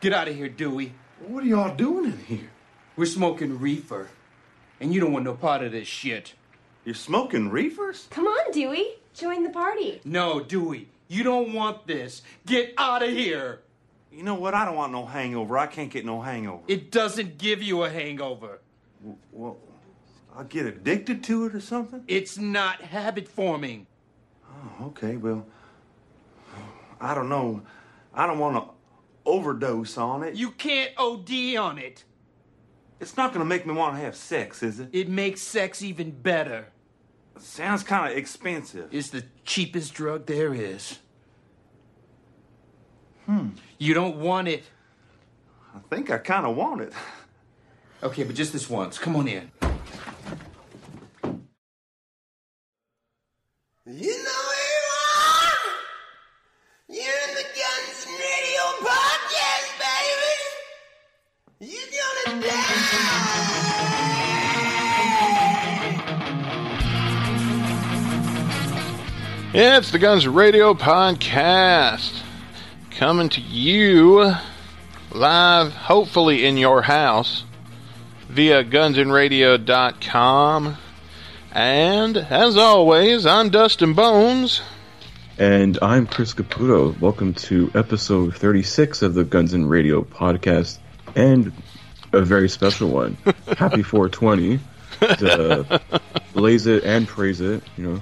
Get out of here, Dewey. What are y'all doing in here? We're smoking reefer. And you don't want no part of this shit. You're smoking reefers? Come on, Dewey. Join the party. No, Dewey. You don't want this. Get out of here. You know what? I don't want no hangover. I can't get no hangover. It doesn't give you a hangover. Well, I'll get addicted to it or something? It's not habit forming. Oh, okay, well, I don't know. I don't want to overdose on it. You can't OD on it. It's not going to make me want to have sex, is it? It makes sex even better. Sounds kind of expensive. It's the cheapest drug there is. Hmm. You don't want it. I think I kind of want it. Okay, but just this once. Come on in. You it's the Guns Radio podcast coming to you live, hopefully in your house, via gunsandradio.com. And as always, I'm Dustin Bones. And I'm Chris Caputo. Welcome to episode 36 of the Guns and Radio podcast, and a very special one. Happy 420 to blaze it and praise it. You know,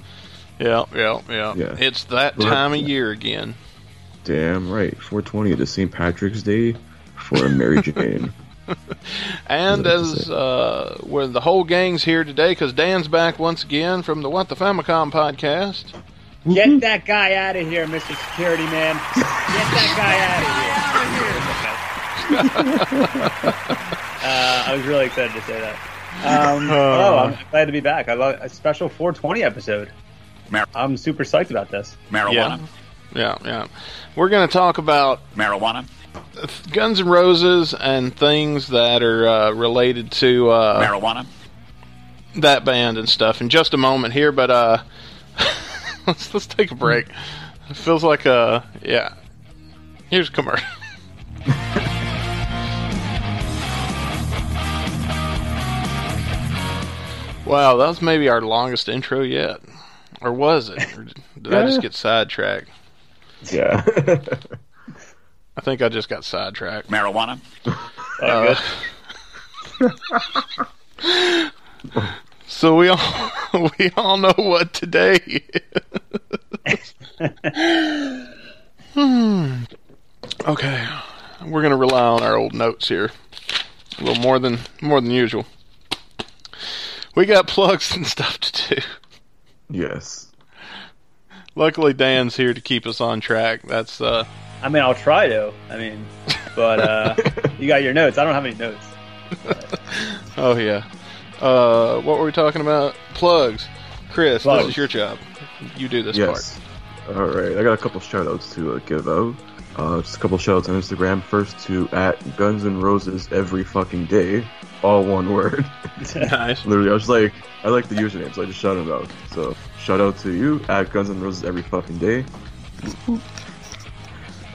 Yeah, yeah, yeah. Yeah. It's that Well, time of year again. damn right. 420 to St. Patrick's Day for Mary Jane. And What does it as say? uh, when the whole gang's here today, because Dan's back once again from the What the Famicom podcast. Get that guy out of here, Mr. Security Man. Get that guy out of here. uh, I was really excited to say that. Um, oh, I'm glad to be back. I love a special 420 episode. Mar- I'm super psyched about this. Marijuana. Yeah, yeah. We're going to talk about Marijuana. Guns N' Roses and things that are uh, related to uh, Marijuana. that band and stuff in just a moment here. But uh, let's let's take a break. It feels like uh yeah. Here's a commercial. wow, that was maybe our longest intro yet, or was it? Or did I just get sidetracked? Yeah. I think I just got sidetracked. Marijuana. Uh, so we all we all know what today is. hmm. Okay, we're gonna rely on our old notes here a little more than more than usual. We got plugs and stuff to do. yes. Luckily, Dan's here to keep us on track. That's uh, I mean, I'll try to. I mean, but uh, you got your notes. I don't have any notes. oh yeah. Uh, what were we talking about? Plugs. Chris, Plugs. this is your job. You do this Yes. All right, I got a couple shout outs to uh, give out. Uh, just a couple shout outs on Instagram. First to at Guns N' Roses every fucking day, all one word. Nice. Literally, I was like, I like the username, so I just shout them out. So shout out to you at Guns N' Roses every fucking day.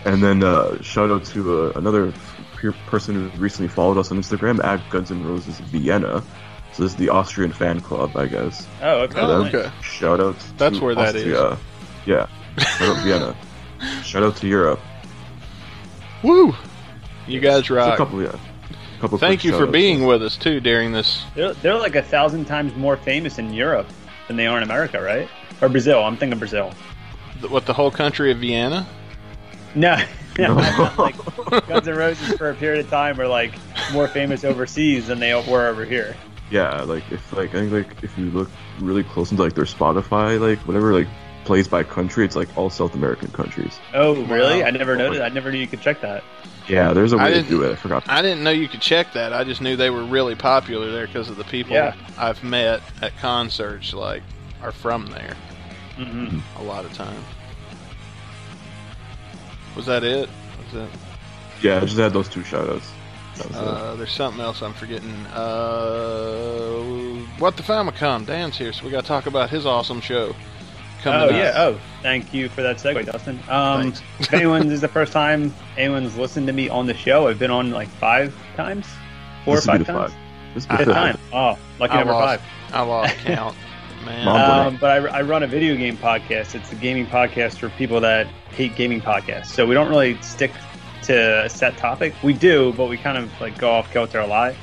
And then uh, shout out to uh, another peer person who recently followed us on Instagram at Guns N' Roses Vienna. So this is the Austrian fan club, I guess. Oh, okay. Oh, nice. okay. Shout out. That's to where that is. Austria. Yeah. Shout out Vienna. Shout out to Europe. Woo! You guys Just a rock. couple, yeah. Couple. Thank you for being with us too during this. They're, they're like a thousand times more famous in Europe than they are in America, right? Or Brazil. I'm thinking Brazil. What the whole country of Vienna? No, no, like Guns N' Roses for a period of time were like more famous overseas than they were over here. Yeah, like if like I think like if you look really close into like their Spotify, like whatever like plays by country, it's like all South American countries. Oh, really? I never noticed. like- I never knew you could check that. Yeah, there's a way to do it. I forgot. I didn't know you could check that. I just knew they were really popular there because of the people Yeah. I've met at concerts. Like, are from there hmm a lot of times. Was that it? Was that? Yeah, I just had those two shoutouts. That was it. Uh, there's something else I'm forgetting. Uh, what the Famicom? Dan's here, so we got to talk about his awesome show coming Oh up. yeah. Oh, thank you for that segue, Dustin. Um, if anyone's this is the first time anyone's listened to me on the show, I've been on like five times, four This or will be five the times. five. This will be Fifth the time. Oh, lucky I number lost, five. I lost count, man. Um, but I, I run a video game podcast. It's a gaming podcast for people that hate gaming podcasts. So we don't really stick to a set topic. We do, but we kind of like go off kilter a lot.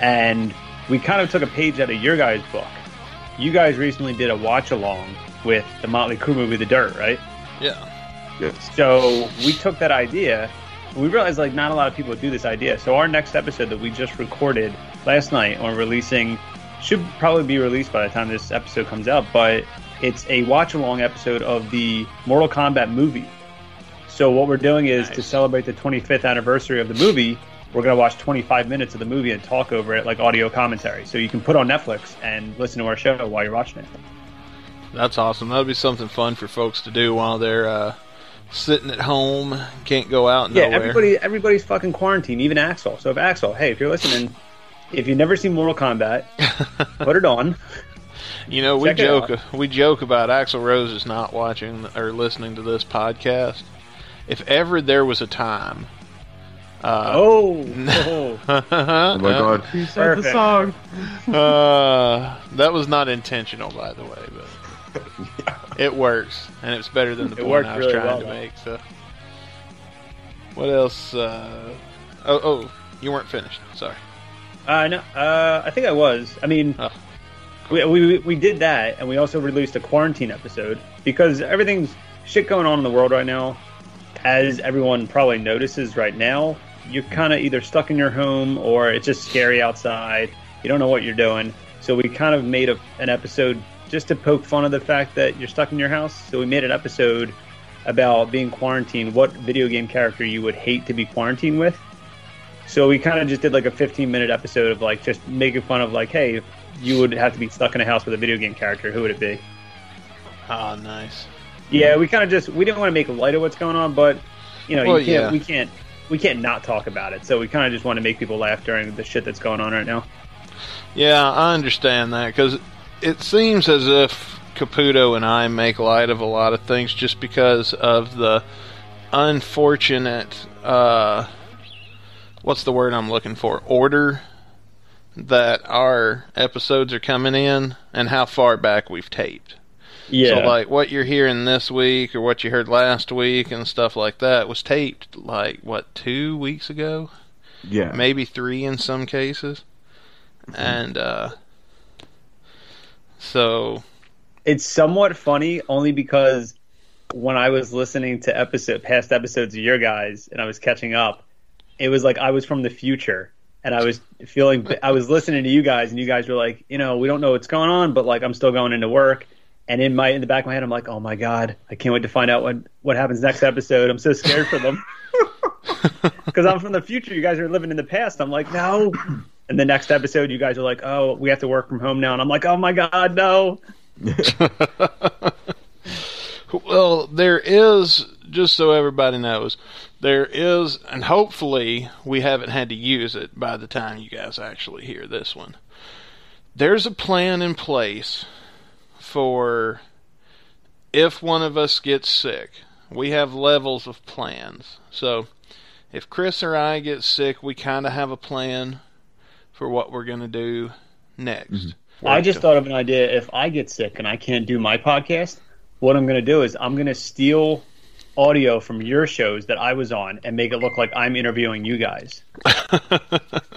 And we kind of took a page out of your guys' book. You guys recently did a watch along with the Motley Crue movie, The Dirt, right? Yeah. Yes. So we took that idea. We realized like not a lot of people do this idea. So our next episode that we just recorded last night, or releasing, should probably be released by the time this episode comes out. But it's a watch along episode of the Mortal Kombat movie. So what we're doing is to celebrate the 25th anniversary of the movie. We're gonna watch 25 minutes of the movie and talk over it like audio commentary. So you can put on Netflix and listen to our show while you're watching it. That's awesome. That'll be something fun for folks to do while they're uh, sitting at home, can't go out Yeah, nowhere. everybody, everybody's fucking quarantined, even Axl. So if Axl, hey, if you're listening, if you've never seen Mortal Kombat, put it on. You know, we Check it joke we joke about Axl Rose is not watching or listening to this podcast. If ever there was a time, uh, Oh, oh. Oh my god. He said the song. uh, that was not intentional, by the way, but it works, and it's better than the It point I was really trying well, to though. make. So, what else? Uh, oh, oh, you weren't finished. Sorry. Uh, no, uh, I think I was. I mean, Oh. we, we we did that, and we also released a quarantine episode because everything's shit going on in the world right now. As everyone probably notices right now, you're kind of either stuck in your home or it's just scary outside. You don't know what you're doing. So we kind of made a, an episode just to poke fun of the fact that you're stuck in your house. So we made an episode about being quarantined, what video game character you would hate to be quarantined with. So we kind of just did like a 15 minute episode of like just making fun of like, hey, you would have to be stuck in a house with a video game character, who would it be? Ah, nice. Yeah, we kind of just we didn't want to make light of what's going on, but you know, Well, you can't yeah. we can't we can't not talk about it. So we kind of just want to make people laugh during the shit that's going on right now. Yeah, I understand that because it seems as if Caputo and I make light of a lot of things just because of the unfortunate, uh, what's the word I'm looking for? Order that our episodes are coming in and how far back we've taped. Yeah, So, like, what you're hearing this week or what you heard last week and stuff like that was taped, like, what, two weeks ago? Yeah. maybe three in some cases. And uh so it's somewhat funny only because when I was listening to episode past episodes of your guys and I was catching up, it was like I was from the future and I was feeling I was listening to you guys and you guys were like, you know, we don't know what's going on, but like I'm still going into work. And in my in the back of my head, I'm like, oh my god, I can't wait to find out what what happens next episode. I'm so scared for them because I'm from the future. You guys are living in the past. I'm like, no. And the next episode, you guys are like, oh, we have to work from home now, and I'm like, oh my god, no. well there is just so everybody knows there is and hopefully we haven't had to use it by the time you guys actually hear this one. There's a plan in place for if one of us gets sick we have levels of plans. So if chris or i get sick we kind of have a plan for what we're going to do next mm-hmm. I just thought of an idea. If I get sick and I can't do my podcast, what I'm going to do is I'm going to steal audio from your shows that I was on and make it look like I'm interviewing you guys.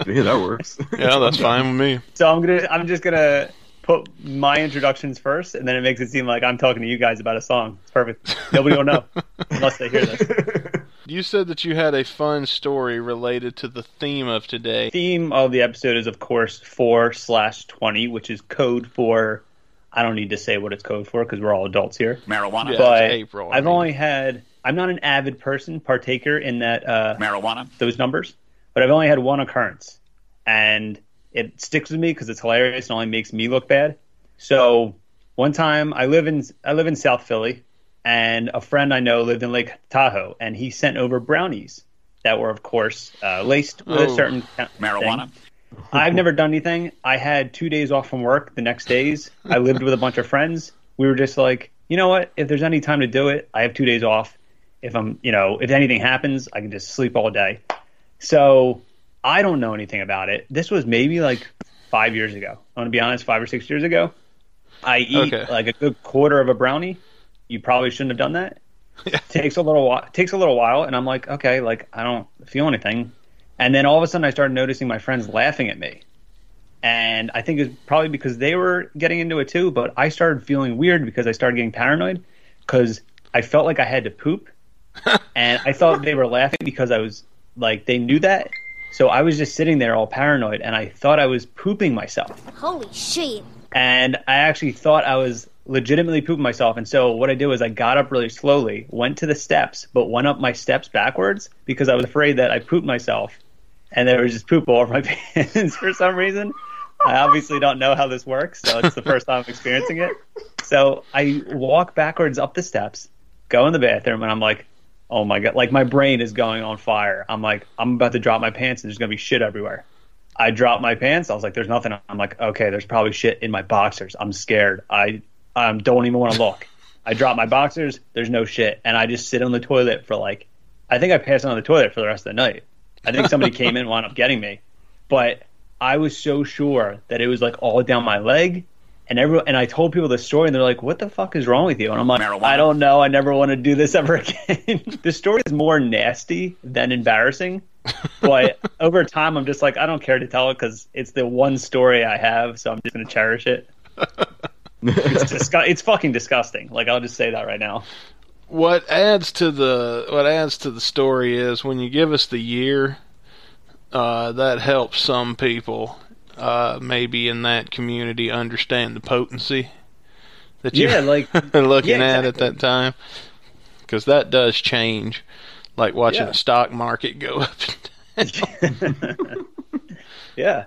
Yeah, that works. yeah that's fine with me So I'm gonna I'm just gonna put my introductions first, and then it makes it seem like I'm talking to you guys about a song. It's perfect. Nobody will know unless they hear this. You said that you had a fun story related to the theme of today. theme of the episode is of course four slash twenty, which is code for. I don't need to say what it's code for because we're all adults here. Marijuana. Yeah. but it's April, I I've mean. only had. I'm not an avid person, partaker in that uh, Marijuana. those numbers, but I've only had one occurrence, and it sticks with me because it's hilarious and only makes me look bad. So one time I live in I live in South Philly, and a friend I know lived in Lake Tahoe, and he sent over brownies that were, of course, uh, laced with a Oh. certain thing. Marijuana. I've never done anything. I had two days off from work. The next days, I lived with a bunch of friends. We were just like, you know what? If there's any time to do it, I have two days off. If I'm, you know, if anything happens, I can just sleep all day. So I don't know anything about it. This was maybe like five years ago. I'm gonna be honest, five or six years ago. I eat Okay. like a good quarter of a brownie. You probably shouldn't have done that. takes a little while. Takes a little while, and I'm like, okay, like I don't feel anything. And then all of a sudden, I started noticing my friends laughing at me, and I think it's probably because they were getting into it too. But I started feeling weird because I started getting paranoid because I felt like I had to poop, and I thought they were laughing because I was like they knew that. So I was just sitting there all paranoid, and I thought I was pooping myself Holy shit. and I actually thought I was legitimately pooping myself. And so what I did was I got up really slowly, went to the steps, but went up my steps backwards because I was afraid that I pooped myself, and there was just poop all over my pants for some reason. I obviously don't know how this works, so it's the first time I'm experiencing it. So I walk backwards up the steps, go in the bathroom, and I'm like, oh my god, like my brain is going on fire. I'm like, I'm about to drop my pants, and there's gonna be shit everywhere. I dropped my pants. I was like, "There's nothing." I'm like, "Okay, there's probably shit in my boxers." I'm scared. I um, don't even want to look. I drop my boxers. There's no shit, and I just sit on the toilet for like, I think I passed on the toilet for the rest of the night. I think somebody came in and wound up getting me, but I was so sure that it was like all down my leg, and everyone and I told people the story, and they're like, "What the fuck is wrong with you?" And I'm like, "I don't know. I never want to do this ever again." the story is more nasty than embarrassing but over time, I'm just like, I don't care to tell it because it's the one story I have, so I'm just gonna cherish it. It's disgu- It's fucking disgusting. Like I'll just say that right now. what adds to the what adds to the story is when you give us the year uh, that helps some people uh, maybe in that community understand the potency that you're Yeah, like looking yeah, at at that time because that does change like watching Yeah. the stock market go up and down. yeah.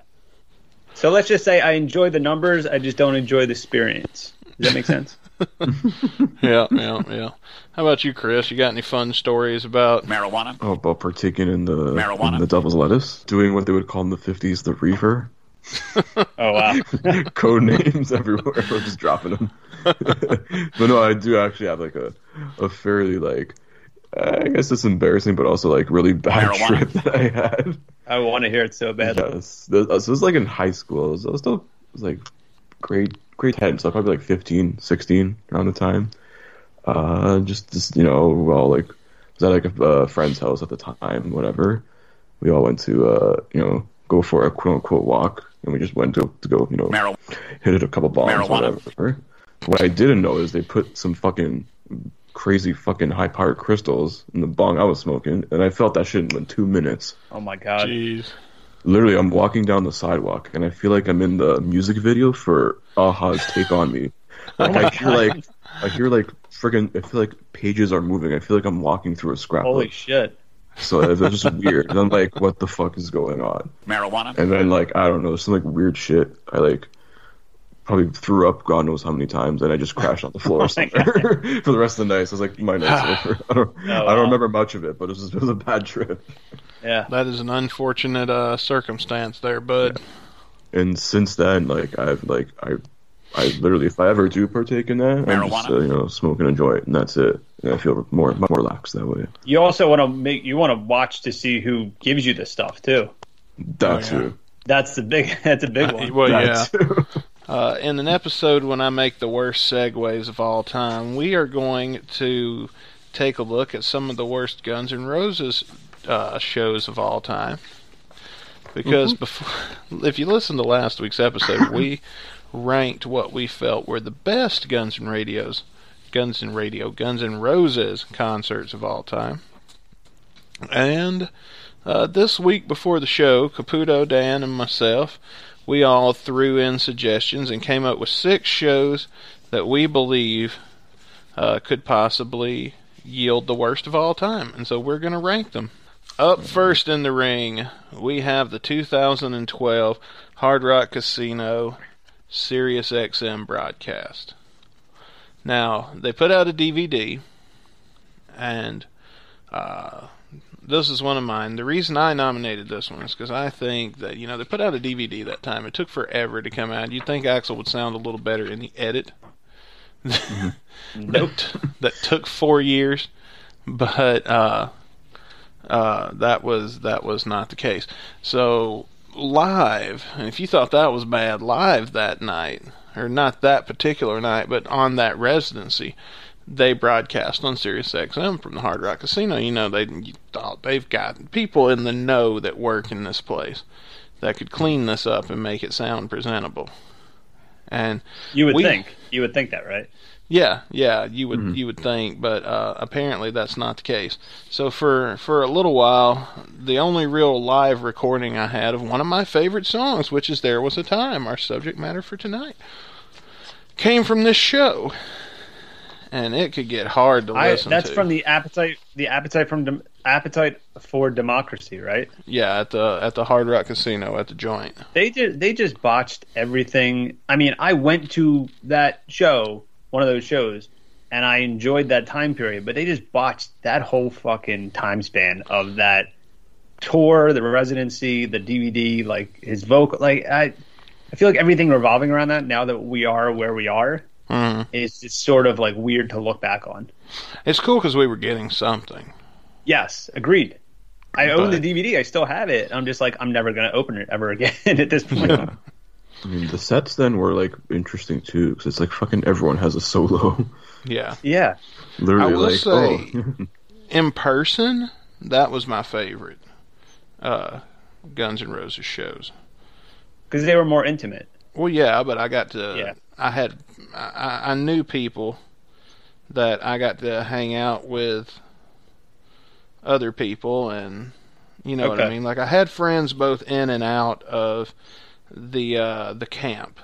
So let's just say I enjoy the numbers. I just don't enjoy the experience. Does that make sense? yeah yeah yeah how about you chris you got any fun stories about Marijuana. Oh, about partaking in the Marijuana. in the devil's lettuce, doing what they would call in the fifties the reefer. Oh wow. Code names everywhere. We're just dropping them. but no, I do actually have like a a fairly like I guess it's embarrassing, but also like really bad Marijuana. trip that I had. I want to hear it so bad. Yes, this, so this was like in high school. I was, I was still it was like grade grade ten, so probably like 15, 16 around the time. Uh, just just you know, we all like was at like a uh, friend's house at the time, whatever. We all went to uh, you know, go for a quote unquote walk, and we just went to to go, you know, Marijuana. hit it a couple bombs, Marijuana. whatever. What I didn't know is they put some fucking crazy fucking high powered crystals in the bong I was smoking, and I felt that shit in two minutes Oh my god. jeez literally I'm walking down the sidewalk and I feel like I'm in the music video for A-ha's Take on Me. Oh like Oh my I hear like I hear like friggin' I feel like pages are moving. I feel like I'm walking through a scrapbook. Holy shit. So it's just weird. And I'm like, what the fuck is going on? Marijuana. And then like I don't know, some like weird shit. I like probably threw up God knows how many times and I just crashed on the floor Oh somewhere for the rest of the night. So I was like, my night's over. I don't Oh, wow. don't remember much of it, but it was, it was a bad trip. Yeah. that is an unfortunate uh, circumstance there bud and since then, like I've like I, I literally, if I ever do partake in that, I'm just uh, you know smoke and enjoy it, and that's it. And I feel more more relaxed that way. You also want to make you want to watch to see who gives you this stuff too. That Oh, yeah. too. That's the big. That's a big one. well That yeah too. Uh, in an episode when I make the worst segues of all time, we are going to take a look at some of the worst Guns N' Roses uh, shows of all time. Because before, if you listen to last week's episode, we ranked what we felt were the best Guns N' Radios, Guns N' Radio, Guns N' Roses concerts of all time. And uh, this week before the show, Caputo, Dan, and myself we all threw in suggestions and came up with six shows that we believe uh, could possibly yield the worst of all time. And so we're going to rank them. Up first in the ring, we have the 2012 Hard Rock Casino Sirius XM broadcast. Now, they put out a DVD, and uh, this is one of mine. The reason I nominated this one is because I think that you know they put out a DVD that time. It took forever to come out. You'd think Axl would sound a little better in the edit, Nope. that took four years, but uh, uh, that was that was not the case. So live, and if you thought that was bad, live that night, or not that particular night, but on that residency, they broadcast on Sirius XM from the Hard Rock Casino. You know they you thought they've got people in the know that work in this place that could clean this up and make it sound presentable. And You would We- think. You would think that, right? yeah, yeah, you would you would think, but uh, apparently that's not the case. So for for a little while, the only real live recording I had of one of my favorite songs, which is "There Was a Time," our subject matter for tonight, came from this show, and it could get hard to I, listen that's to. from the appetite. The appetite from dem- appetite for democracy, right? yeah at the at the Hard Rock Casino at the joint. They just they just botched everything. I mean, I went to that show, one of those shows, and I enjoyed that time period. But they just botched that whole fucking time span of that tour, the residency, the DVD, like his vocal. Like I, I feel like everything revolving around that. Now that we are where we are, Mhm. is just sort of like weird to look back on. It's cool because we were getting something. Yes, agreed. I own the DVD. I still have it. I'm just like I'm never gonna open it ever again at this point. Yeah. I mean, the sets then were like interesting too, because it's like fucking everyone has a solo. Yeah. Yeah. Literally, I will like, say- oh, in person, that was my favorite uh, Guns N' Roses shows. because they were more intimate. Well, yeah, but I got to. Yeah. I had. I, I knew people that I got to hang out with other people, and you know what I mean. Like I had friends both in and out of the uh, the camp.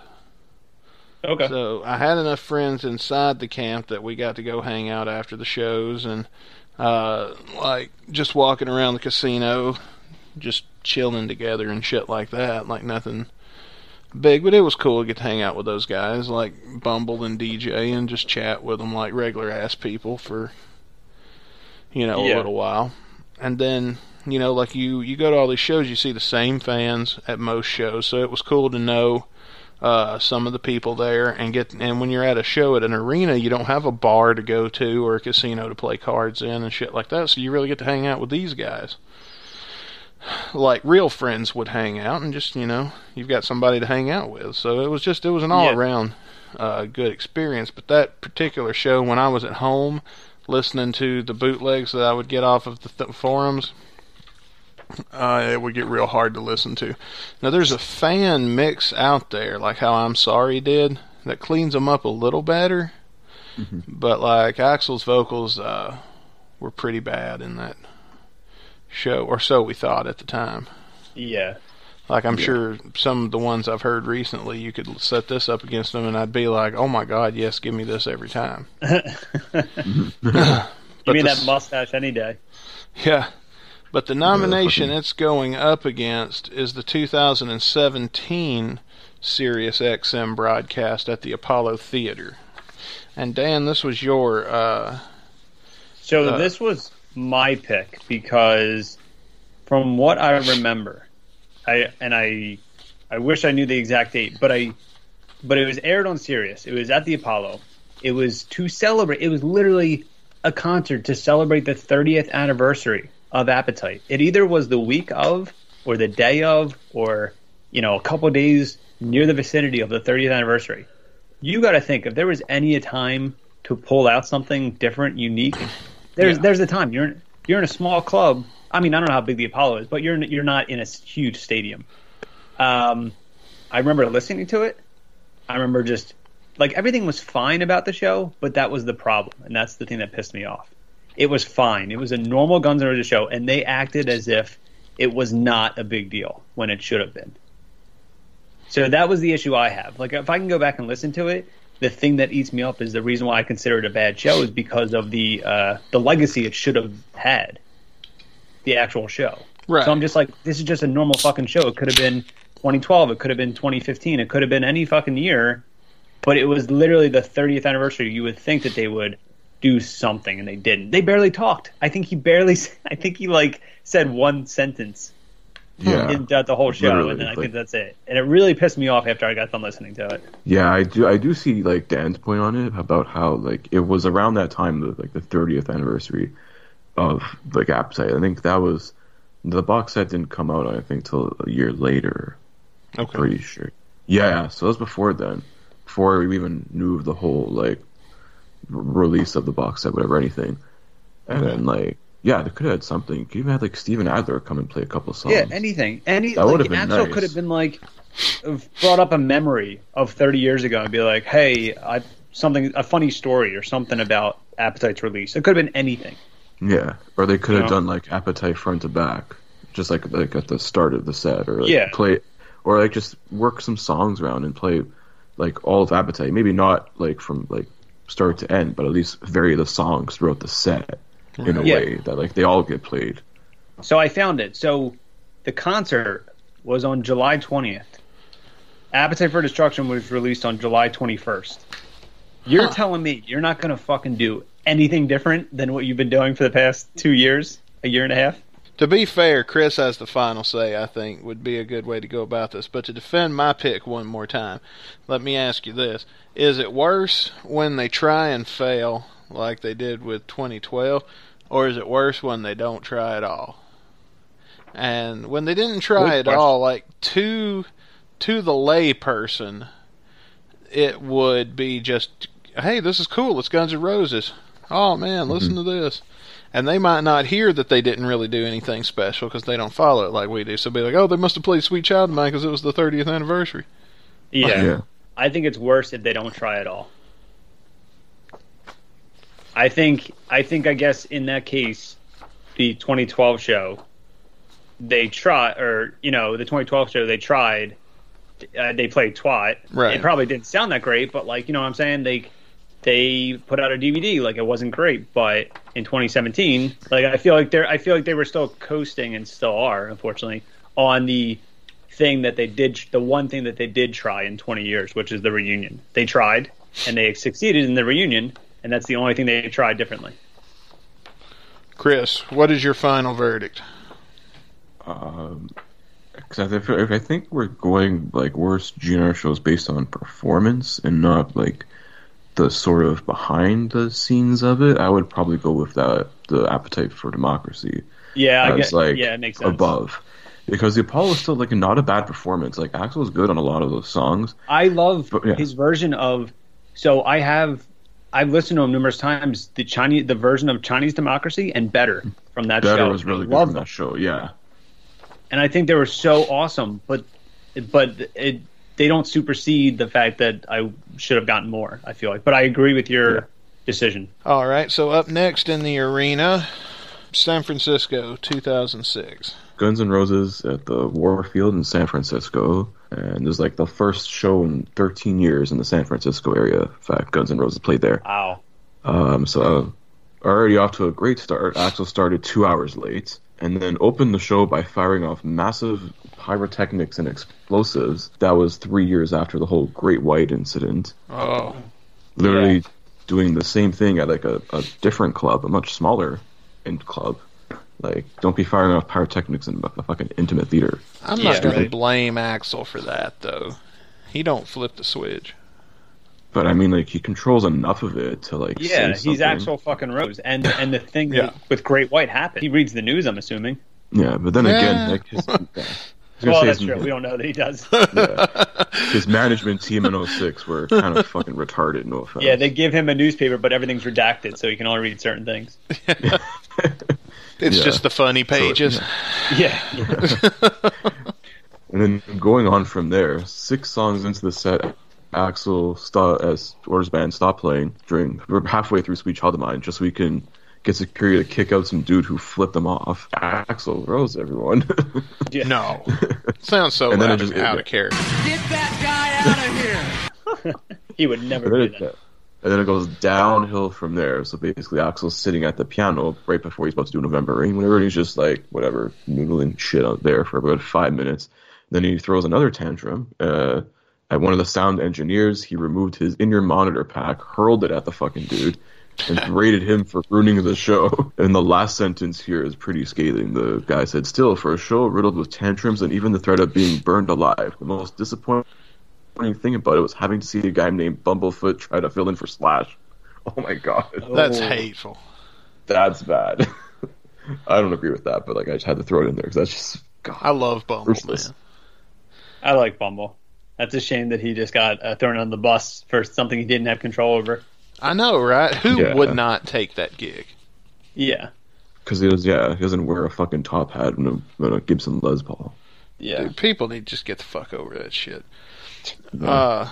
Okay. So I had enough friends inside the camp that we got to go hang out after the shows and uh like just walking around the casino, just chilling together and shit like that, like nothing big, but it was cool to get to hang out with those guys like Bumble and DJ and just chat with them like regular ass people for you know Yeah. a little while. And then you know like you you go to all these shows you see the same fans at most shows so it was cool to know uh, some of the people there and get and when you're at a show at an arena you don't have a bar to go to or a casino to play cards in and shit like that so you really get to hang out with these guys like real friends would hang out and just you know you've got somebody to hang out with so it was just it was an all around uh, good experience but that particular show when I was at home listening to the bootlegs that I would get off of the th- forums uh, it would get real hard to listen to. Now, there's a fan mix out there, like how I'm Sorry did, that cleans them up a little better. But like Axl's vocals uh, were pretty bad in that show, or so we thought at the time. Yeah. Like I'm sure some of the ones I've heard recently, you could set this up against them, and I'd be like, "Oh my God, yes, give me this every time." Give But me the that mustache any day. Yeah. But the nomination fucking- it's going up against is the 2017 Sirius XM broadcast at the Apollo Theater. And Dan, this was your uh So Uh, this was my pick because, from what I remember, I and I, I wish I knew the exact date, but I, but it was aired on Sirius. It was at the Apollo. It was to celebrate. It was literally a concert to celebrate the 30th anniversary of Appetite. It either was the week of, or the day of, or you know, a couple days near the vicinity of the 30th anniversary. You got to think if there was any time to pull out something different, unique. There's Yeah. there's the time. You're in, you're in a small club. I mean, I don't know how big the Apollo is, but you're in, you're not in a huge stadium. Um, I remember listening to it. I remember just like everything was fine about the show, but that was the problem, and that's the thing that pissed me off. It was fine. It was a normal Guns N' Roses show, and they acted as if it was not a big deal when it should have been. So that was the issue I have. Like, if I can go back and listen to it, the thing that eats me up is the reason why I consider it a bad show is because of the uh, the legacy it should have had, the actual show. Right. So I'm just like, this is just a normal fucking show. It could have been 2012. It could have been 2015. It could have been any fucking year, but it was literally the 30th anniversary. You would think that they would do something, and they didn't. They barely talked. I think he barely. I think he like said one sentence Yeah, in the, the whole show, Literally, and then I like- think that's it. And it really pissed me off after I got done listening to it. yeah. I do. I do see like Dan's point on it about how like it was around that time, the, like the 30th anniversary of like Appetite. I think that was the box set didn't come out. I think till a year later. Okay. Pretty sure. Yeah, so it was before then, before we even knew of the whole like release of the box set, whatever, anything. And then like, yeah, they could have had something. Could even had like Steven Adler come and play a couple songs. Yeah, anything. Any That like Axl nice. could have been like brought up a memory of 30 years ago and be like, "Hey, I something a funny story or something about Appetite's release." It could have been anything. Yeah, or they could have done like Appetite front to back, just like like at the start of the set, or like Yeah. play, or like just work some songs around and play like all of Appetite. Maybe not like from like start to end, but at least vary the songs throughout the set in a Yeah. way that like they all get played. So I found it. So the concert was on July 20th. Appetite for Destruction was released on July 21st. You're telling me you're not going to fucking do anything different than what you've been doing for the past two years, a year and a half? To be fair, Chris has the final say, I think, would be a good way to go about this. But to defend my pick one more time, let me ask you this. Is it worse when they try and fail, like they did with 2012, or is it worse when they don't try at all? And when they didn't try Good at question. all, like to to the lay person, it would be just, hey, this is cool. It's Guns N' Roses. Oh man, mm-hmm. listen to this and they might not hear that they didn't really do anything special because they don't follow it like we do. So be like, oh, they must have played "Sweet Child of Mine" because it was the 30th anniversary. Yeah. Yeah. I think it's worse if they don't try at all. I think I think I guess in that case, the 2012 show, they try or you know the 2012 show they tried, uh, they played twat. Right. It probably didn't sound that great, but like you know what I'm saying they they put out a DVD like it wasn't great, but in 2017, like I feel like they're I feel like they were still coasting and still are unfortunately on the thing that they did the one thing that they did try in 20 years which is the reunion they tried and they succeeded in the reunion and that's the only thing they tried differently Chris, what is your final verdict? Um, because if, if I think we're going like worst GNR shows based on performance and not like the sort of behind the scenes of it, I would probably go with that the Appetite for Democracy yeah I as guess, like yeah it makes sense above. Because the Apollo is still like not a bad performance. Like Axl is good on a lot of those songs. I love But, yeah. his version of so I have I've listened to him numerous times the Chinese the version of Chinese democracy and better from that Better show was really I good love from them. that show. Yeah, and I think they were so awesome but but it they don't supersede the fact that I should have gotten more I feel like but I agree with your Yeah. decision All right, so up next in the arena, San Francisco, 2006. Guns N' Roses at the Warfield in San Francisco, and it was like the first show in 13 years in the San Francisco area. In fact, Guns N' Roses played there. wow Um, so already off to a great start. Axl started two hours late, and then opened the show by firing off massive pyrotechnics and explosives. That was three years after the whole Great White incident. Oh, Literally doing the same thing at like a, a different club, a much smaller in club. Like, don't be firing off pyrotechnics in a fucking intimate theater. I'm Yeah, not going right. to blame Axl for that though. He don't flip the switch. But I mean, like, he controls enough of it to like. yeah say he's something. actual fucking Rose and and the thing Yeah. that with Great White happened he reads the news I'm assuming Yeah, but then Yeah. again, like his, yeah. I was gonna well that's his- true we don't know that he does yeah. his management team in 06 were kind of fucking retarded. No offense. Oh yeah, they give him a newspaper, but everything's redacted, so he can only read certain things. It's Yeah. just the funny pages. Yeah, And then going on from there, six songs into the set, Axl stop, as Orders Band stopped playing during we're halfway through Sweet Child of Mine, just so we can get security to kick out some dude who flipped them off. Axl Rose, everyone. yeah. No, sounds so And then it out, just- out it- of character. Get that guy out of here. he would never and, then do it, that. And then it goes downhill from there. So basically, Axl's sitting at the piano right before he's about to do November Rain, whenever he's just like whatever noodling shit out there for about five minutes. Then he throws another tantrum. Uh, at one of the sound engineers, he removed his in-ear monitor pack, hurled it at the fucking dude, and berated him for ruining the show. And the last sentence here is pretty scathing. The guy said, "Still, for a show riddled with tantrums and even the threat of being burned alive, the most disappointing thing about it was having to see a guy named Bumblefoot try to fill in for Slash." Oh my god, That's Oh. hateful. that's bad. I don't agree with that, but like I just had to throw it in there because that's just God. I love Bumble, Ruthless. man. I like Bumble. That's a shame that he just got uh, thrown on the bus for something he didn't have control over. I know, right? Who Yeah. would not take that gig? Yeah, Because he was, yeah, he doesn't wear a fucking top hat and a, and a Gibson Les Paul. yeah. Dude, people need to just get the fuck over that shit. Uh,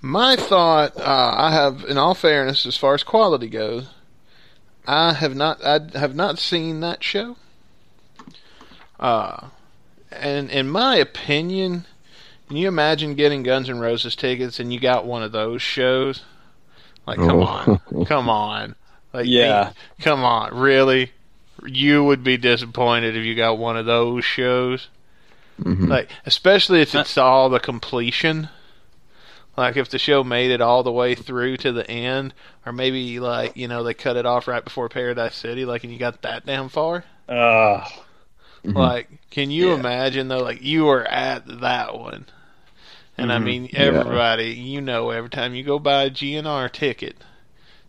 my thought, uh, I have, in all fairness, as far as quality goes, I have not, I have not seen that show. Uh, and in my opinion, can you imagine getting Guns N' Roses tickets and you got one of those shows? Like, come Oh. on, come on, like, Yeah. come on, really? You would be disappointed if you got one of those shows. Mhm. Like, especially if it's all the completion. Like, if the show made it all the way through to the end, or maybe like you know they cut it off right before Paradise City, like, and you got that damn far. Uh. Like, can you Yeah. imagine though? Like, you were at that one, and I Mhm. mean, Yeah. everybody, you know, every time you go buy a GNR ticket,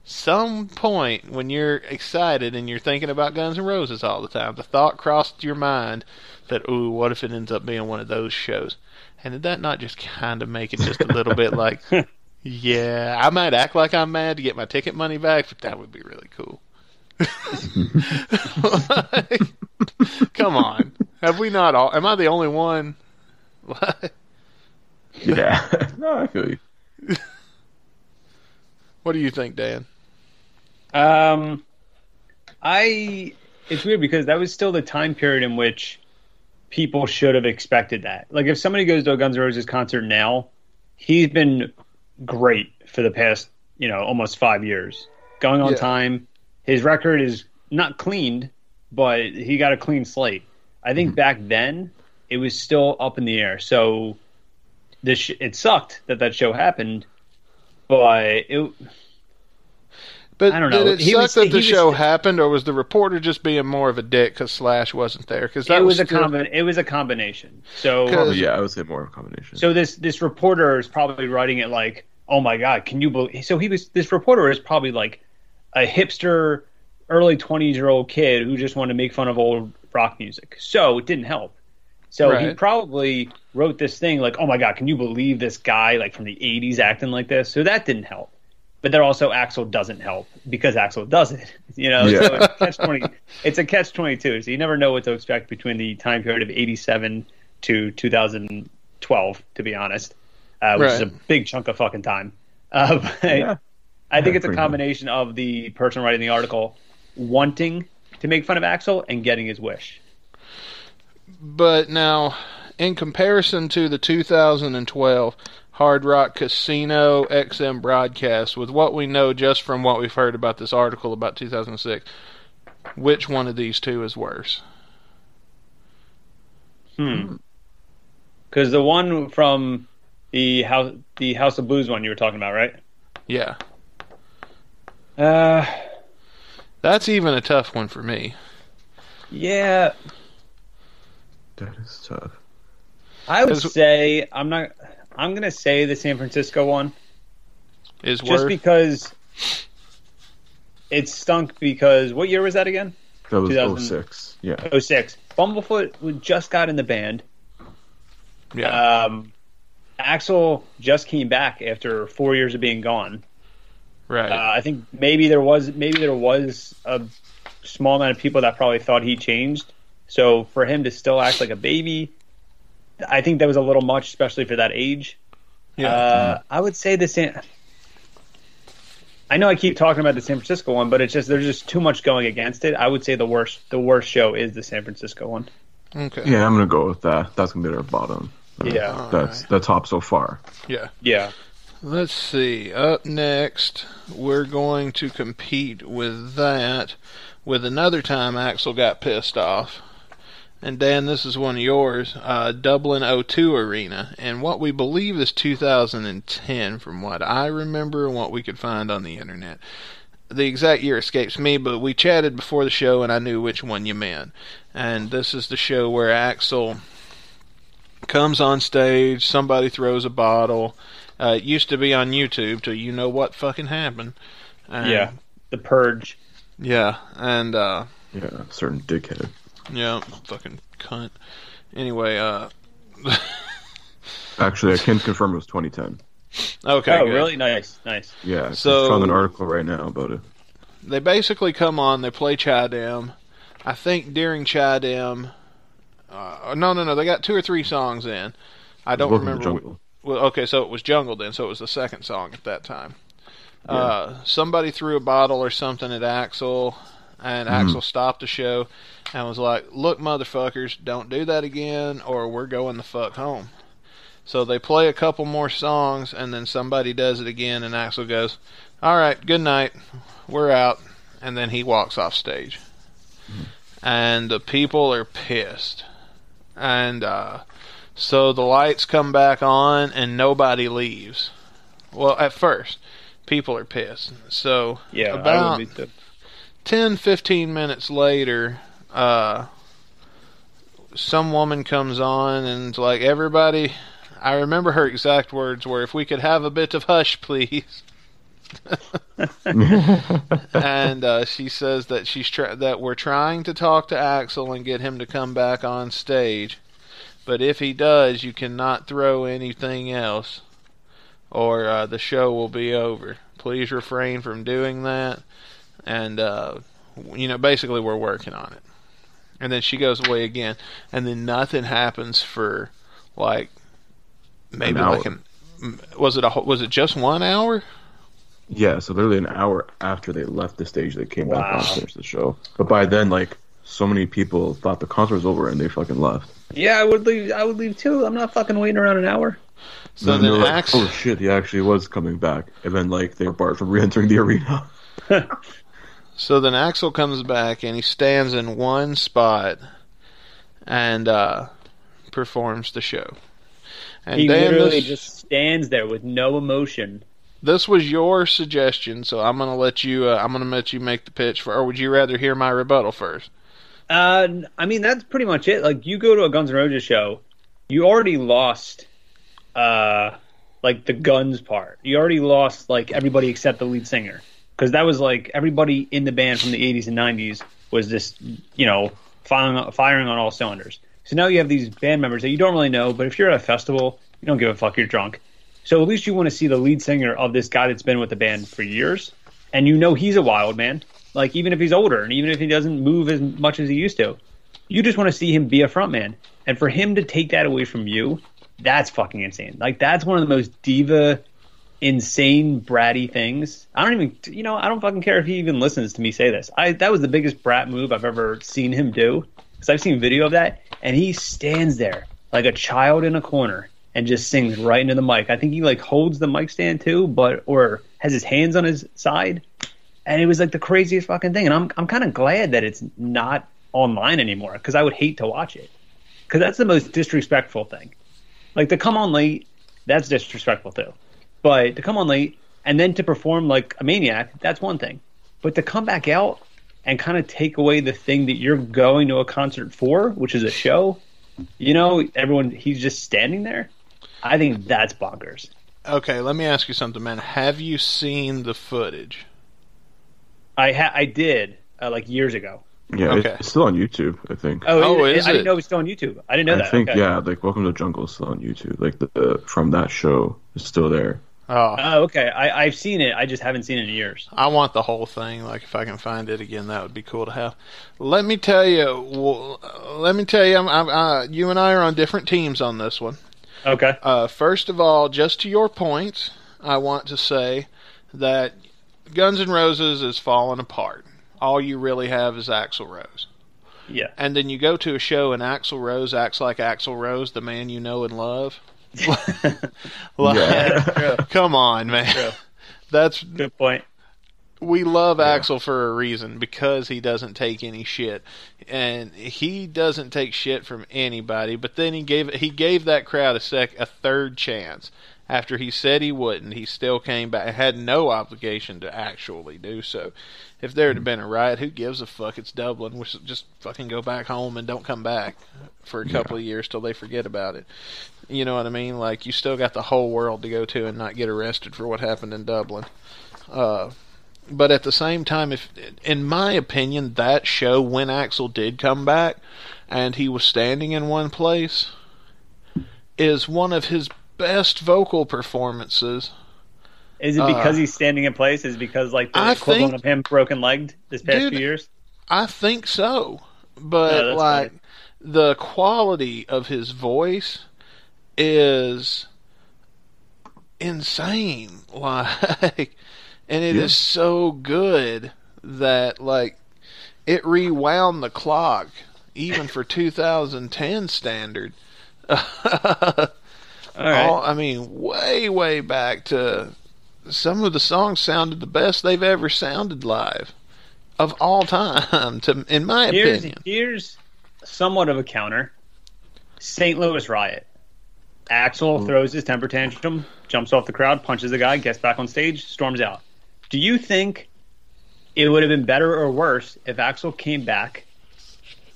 some point when you're excited and you're thinking about Guns N' Roses all the time, the thought crossed your mind that, ooh, what if it ends up being one of those shows? And did that not just kind of make it just a little bit like, yeah, I might act like I'm mad to get my ticket money back, but that would be really cool. Like, come on. Have we not all? Am I the only one? What? Yeah. no, I feel you. What do you think, Dan? Um, I it's weird because that was still the time period in which people should have expected that. Like if somebody goes to a Guns N' Roses concert now, he's been great for the past you know almost five years, going on Yeah. time. His record is not cleaned, but he got a clean slate. I think back then it was still up in the air. So this sh- it sucked that that show happened, but it But I don't did it He suck was- that he the was- show happened, or was the reporter just being more of a dick because Slash wasn't there? Because that it was, a still- combi- it was a combination. So yeah, I would say more of a combination. so this this reporter is probably writing it like, oh my god, can you believe? So he was this reporter is probably like a hipster, early twenties year old kid who just wanted to make fun of old rock music. So it didn't help. So he probably wrote this thing like, oh my god, can you believe this guy like from the '80s acting like this? So that didn't help. But then also Axl doesn't help because Axl does it. You know, Yeah. so it's a catch twenty. It's a catch twenty two. So you never know what to expect between the time period of eighty seven to two thousand twelve. To be honest, uh, which is a big chunk of fucking time. Uh, but Yeah. I think Yeah, it's a pretty combination of the person writing the article wanting to make fun of Axl and getting his wish. But now, in comparison to the 2012 Hard Rock Casino XM broadcast, with what we know just from what we've heard about this article about 2006, which one of these two is worse? Hmm. Because the one from the house, the House of Blues one you were talking about, right? Yeah, Uh, that's even a tough one for me. yeah. that is tough. I would say I'm not. I'm gonna say the San Francisco one, Is just worse. because it stunk. Because what year was that again? That was 2000 06. Yeah. Oh six. Bumblefoot just got in the band. yeah, Um, Axl just came back after four years of being gone. right. Uh, I think maybe there was maybe there was a small amount of people that probably thought he changed. So for him to still act like a baby, I think that was a little much, especially for that age. yeah. Uh, I would say the San. I know I keep talking about the San Francisco one, but it's just there's just too much going against it. I would say the worst the worst show is the San Francisco one. okay. Yeah, I'm gonna go with that. That's gonna be our bottom. Uh, Yeah. That's the top so far. Yeah. Yeah. Let's see. Up next, we're going to compete with that with another time Axl got pissed off. And Dan, this is one of yours, uh, Dublin O2 Arena, and what we believe is 2010, from what I remember and what we could find on the internet. The exact year escapes me, but we chatted before the show, and I knew which one you meant. And this is the show where Axl comes on stage, somebody throws a bottle. Uh, it used to be on YouTube till you know what fucking happened. And, yeah, the purge. Yeah, and uh, Yeah, certain dickhead. Yeah, fucking cunt. Anyway, uh, Actually, I can confirm it was 2010. okay, oh, good. really? Nice, nice. Yeah, So- I found an article right now about it. They basically come on, they play Chidem. I think during Chidem, uh, no, no, no, they got two or three songs in. I don't Welcome remember. Well, okay, so it was Jungle then, so it was the second song at that time. Uh, somebody threw a bottle or something at Axl, and Axl stopped the show and was like, "Look, motherfuckers, don't do that again, or we're going the fuck home." So they play a couple more songs, and then somebody does it again, and Axl goes, "All right, good night, we're out," and then he walks off stage, and the people are pissed, and uh, so the lights come back on, and nobody leaves. Well, at first, people are pissed. So Yeah, I about would be too. 10, 15 minutes later, uh, some woman comes on and's like, everybody, I remember her exact words were, if we could have a bit of hush, please. and uh, she says that she's try- that we're trying to talk to Axl and get him to come back on stage, but if he does, you cannot throw anything else, or uh, the show will be over. Please refrain from doing that and uh, you know, basically we're working on it. And then she goes away again, and then nothing happens for like maybe An like an was it a whole- was it just one hour? Yeah, so literally an hour after they left the stage, they came back Wow. on to finish the show. But by then, like, so many people thought the concert was over and they fucking left. Yeah, I would leave. I would leave too. I'm not fucking waiting around an hour. So and then they were like, oh shit, he actually was coming back. And then, like, they were barred from re-entering the arena. so then Axl comes back and he stands in one spot and uh, performs the show. And he Dan, literally this, just stands there with no emotion. this was your suggestion, so I'm gonna let you. Uh, I'm gonna let you make the pitch for. Or would you rather hear my rebuttal first? Uh, I mean, that's pretty much it. Like, you go to a Guns N' Roses show, you already lost, uh, like the guns part. You already lost like everybody except the lead singer, because that was like everybody in the band from the '80s and '90s was just, you know, firing firing on all cylinders. So now you have these band members that you don't really know, but if you're at a festival, you don't give a fuck. You're drunk. So at least you want to see the lead singer of this guy that's been with the band for years, and you know he's a wild man. Like even if he's older and even if he doesn't move as much as he used to, you just want to see him be a front man. And for him to take that away from you, that's fucking insane. Like that's one of the most diva, insane, bratty things. I don't even, you know, I don't fucking care if he even listens to me say this. I that was the biggest brat move I've ever seen him do because I've seen video of that, and he stands there like a child in a corner and just sings right into the mic. I think he like holds the mic stand too, but or has his hands on his side, and it was like the craziest fucking thing. And I'm I'm kind of glad that it's not online anymore because I would hate to watch it because that's the most disrespectful thing. Like to come on late, that's disrespectful too. But to come on late and then to perform like a maniac, that's one thing. But to come back out and kind of take away the thing that you're going to a concert for, which is a show, you know, everyone he's just standing there. I think that's bonkers. Okay, let me ask you something, man. Have you seen the footage? I ha- I did uh, like years ago. Yeah, Okay. it's still on YouTube, I think. Oh, Oh, it- is I it? didn't know it was still on YouTube. I didn't know I that. I think, okay. yeah, like, Welcome to the Jungle is still on YouTube. Like, the, the from that show is still there. Oh, Oh, okay. I, I've seen it. I just haven't seen it in years. I want the whole thing. Like, if I can find it again, that would be cool to have. Let me tell you. Well, let me tell you. I'm, I'm, uh, you and I are on different teams on this one. Okay. Uh, first of all, just to your point, I want to say that Guns N' Roses is falling apart. All you really have is Axl Rose. Yeah. And then you go to a show and Axl Rose acts like Axl Rose, the man you know and love. Like, Yeah. Come on, man. True. That's Good point. we love Axl for a reason because he doesn't take any shit, and he doesn't take shit from anybody. But then he gave he gave that crowd a sec a third chance after he said he wouldn't. He still came back. And had no obligation to actually do so. If there had been a riot, who gives a fuck? It's Dublin. We should just fucking go back home and don't come back for a couple of years till they forget about it. You know what I mean? Like you still got the whole world to go to and not get arrested for what happened in Dublin. Uh, but at the same time, if in my opinion, that show when Axl did come back and he was standing in one place is one of his best vocal performances. Is it because Uh, he's standing in place? Is it because like the I equivalent think- of him broken legged this past Dude, few years? I think so, but that's like funny. the quality of his voice is insane. Like, and it is Yeah. so good that like it rewound the clock even for 2010 standard. All right. All, I mean, way, way back to some of the songs sounded the best they've ever sounded live of all time. To, in my here's opinion, here's somewhat of a counter. St. Louis riot. Axl throws his temper tantrum, jumps off the crowd, punches the guy, gets back on stage, storms out. Do you think it would have been better or worse if Axl came back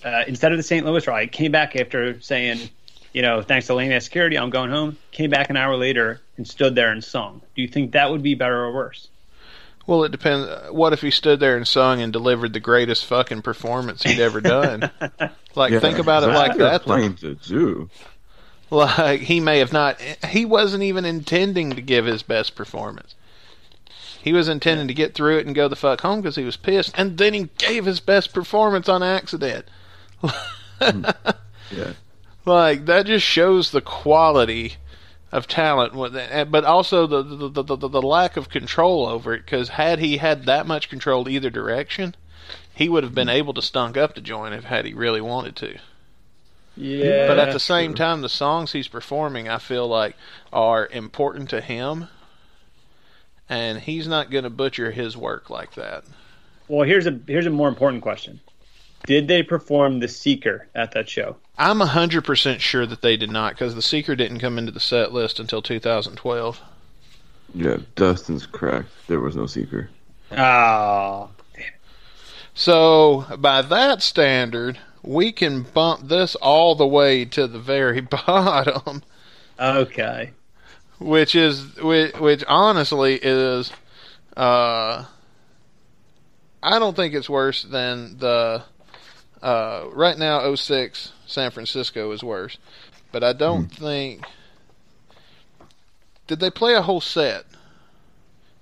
uh, instead of the St. Louis riot? Came back after saying, you know, thanks to lame ass security, I'm going home. Came back an hour later and stood there and sung. Do you think that would be better or worse? well, it depends. What if he stood there and sung and delivered the greatest fucking performance he'd ever done? like, Yeah, think about it like that. though. Playing to do. Like he may have not. He wasn't even intending to give his best performance. He was intending to get through it and go the fuck home because he was pissed, and then he gave his best performance on accident. Hmm. Yeah. Like that just shows the quality of talent, but also the the, the, the, the lack of control over it. Because had he had that much control either direction, he would have been hmm. able to stunk up the joint if had he really wanted to. Yeah. But at the same time, the songs he's performing, I feel like, are important to him, and he's not going to butcher his work like that. well, here's a here's a more important question. Did they perform the Seeker at that show? I'm hundred percent sure that they did not, because the Seeker didn't come into the set list until 2012. Yeah, Dustin's correct. There was no seeker. Oh, So by that standard, we can bump this all the way to the very bottom, okay. which is which, which honestly is, uh, I don't think it's worse than the. Uh, right now, 06 San Francisco is worse, but I don't think. Did they play a whole set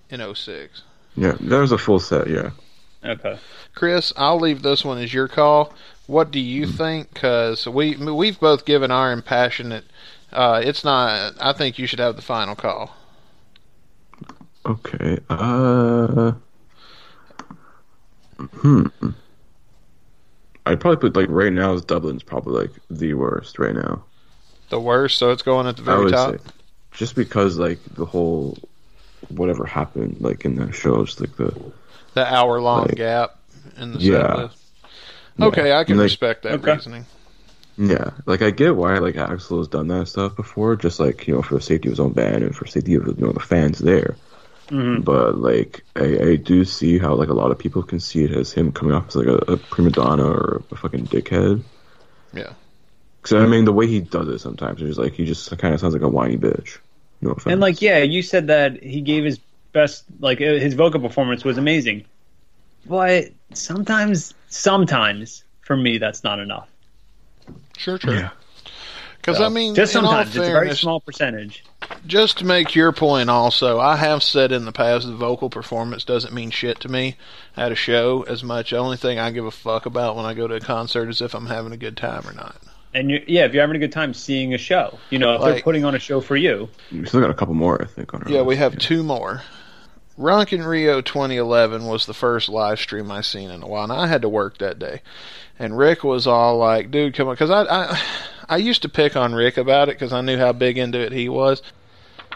in 06? Yeah, there was a full set. Yeah. Okay. Chris, I'll leave this one as your call. What do you think? Because we we've both given our impassionate. Uh, it's not. I think you should have the final call. Okay. Uh. Hmm. I'd probably put like right now. Dublin's probably like the worst right now. The worst, so it's going at the very top. say, just because like the whole whatever happened like in that show, just like the The hour long Like- gap in the Yeah. Set list. Okay, I can Like- respect that Okay. reasoning. yeah, like I get why like Axl has done that stuff before, just like you know for the safety of his own band and for the safety of you know the fans there. Mhm. But like I, I do see how like a lot of people can see it as him coming off as like a, a prima donna or a fucking dickhead. Yeah. So I mean, the way he does it sometimes is like he just kind of sounds like a whiny bitch. No offense. And like, yeah, you said that he gave his best, like uh, his vocal performance was amazing. But sometimes, sometimes for me, that's not enough. Sure, sure. Yeah. Because So, I mean, just in all sometimes it's a very small percentage. just to make your point also, I have said in the past the vocal performance doesn't mean shit to me at a show as much. The only thing I give a fuck about when I go to a concert is if I'm having a good time or not. And you yeah, if you're having a good time seeing a show, you know, if they're putting on a show for you, we still got a couple more, I think. On our Yeah, we list. have two more. Rock in Rio 2011 was the first live stream I seen in a while, and I had to work that day. And Rick was all like, "Dude, come on," because I, I I used to pick on Rick about it because I knew how big into it he was.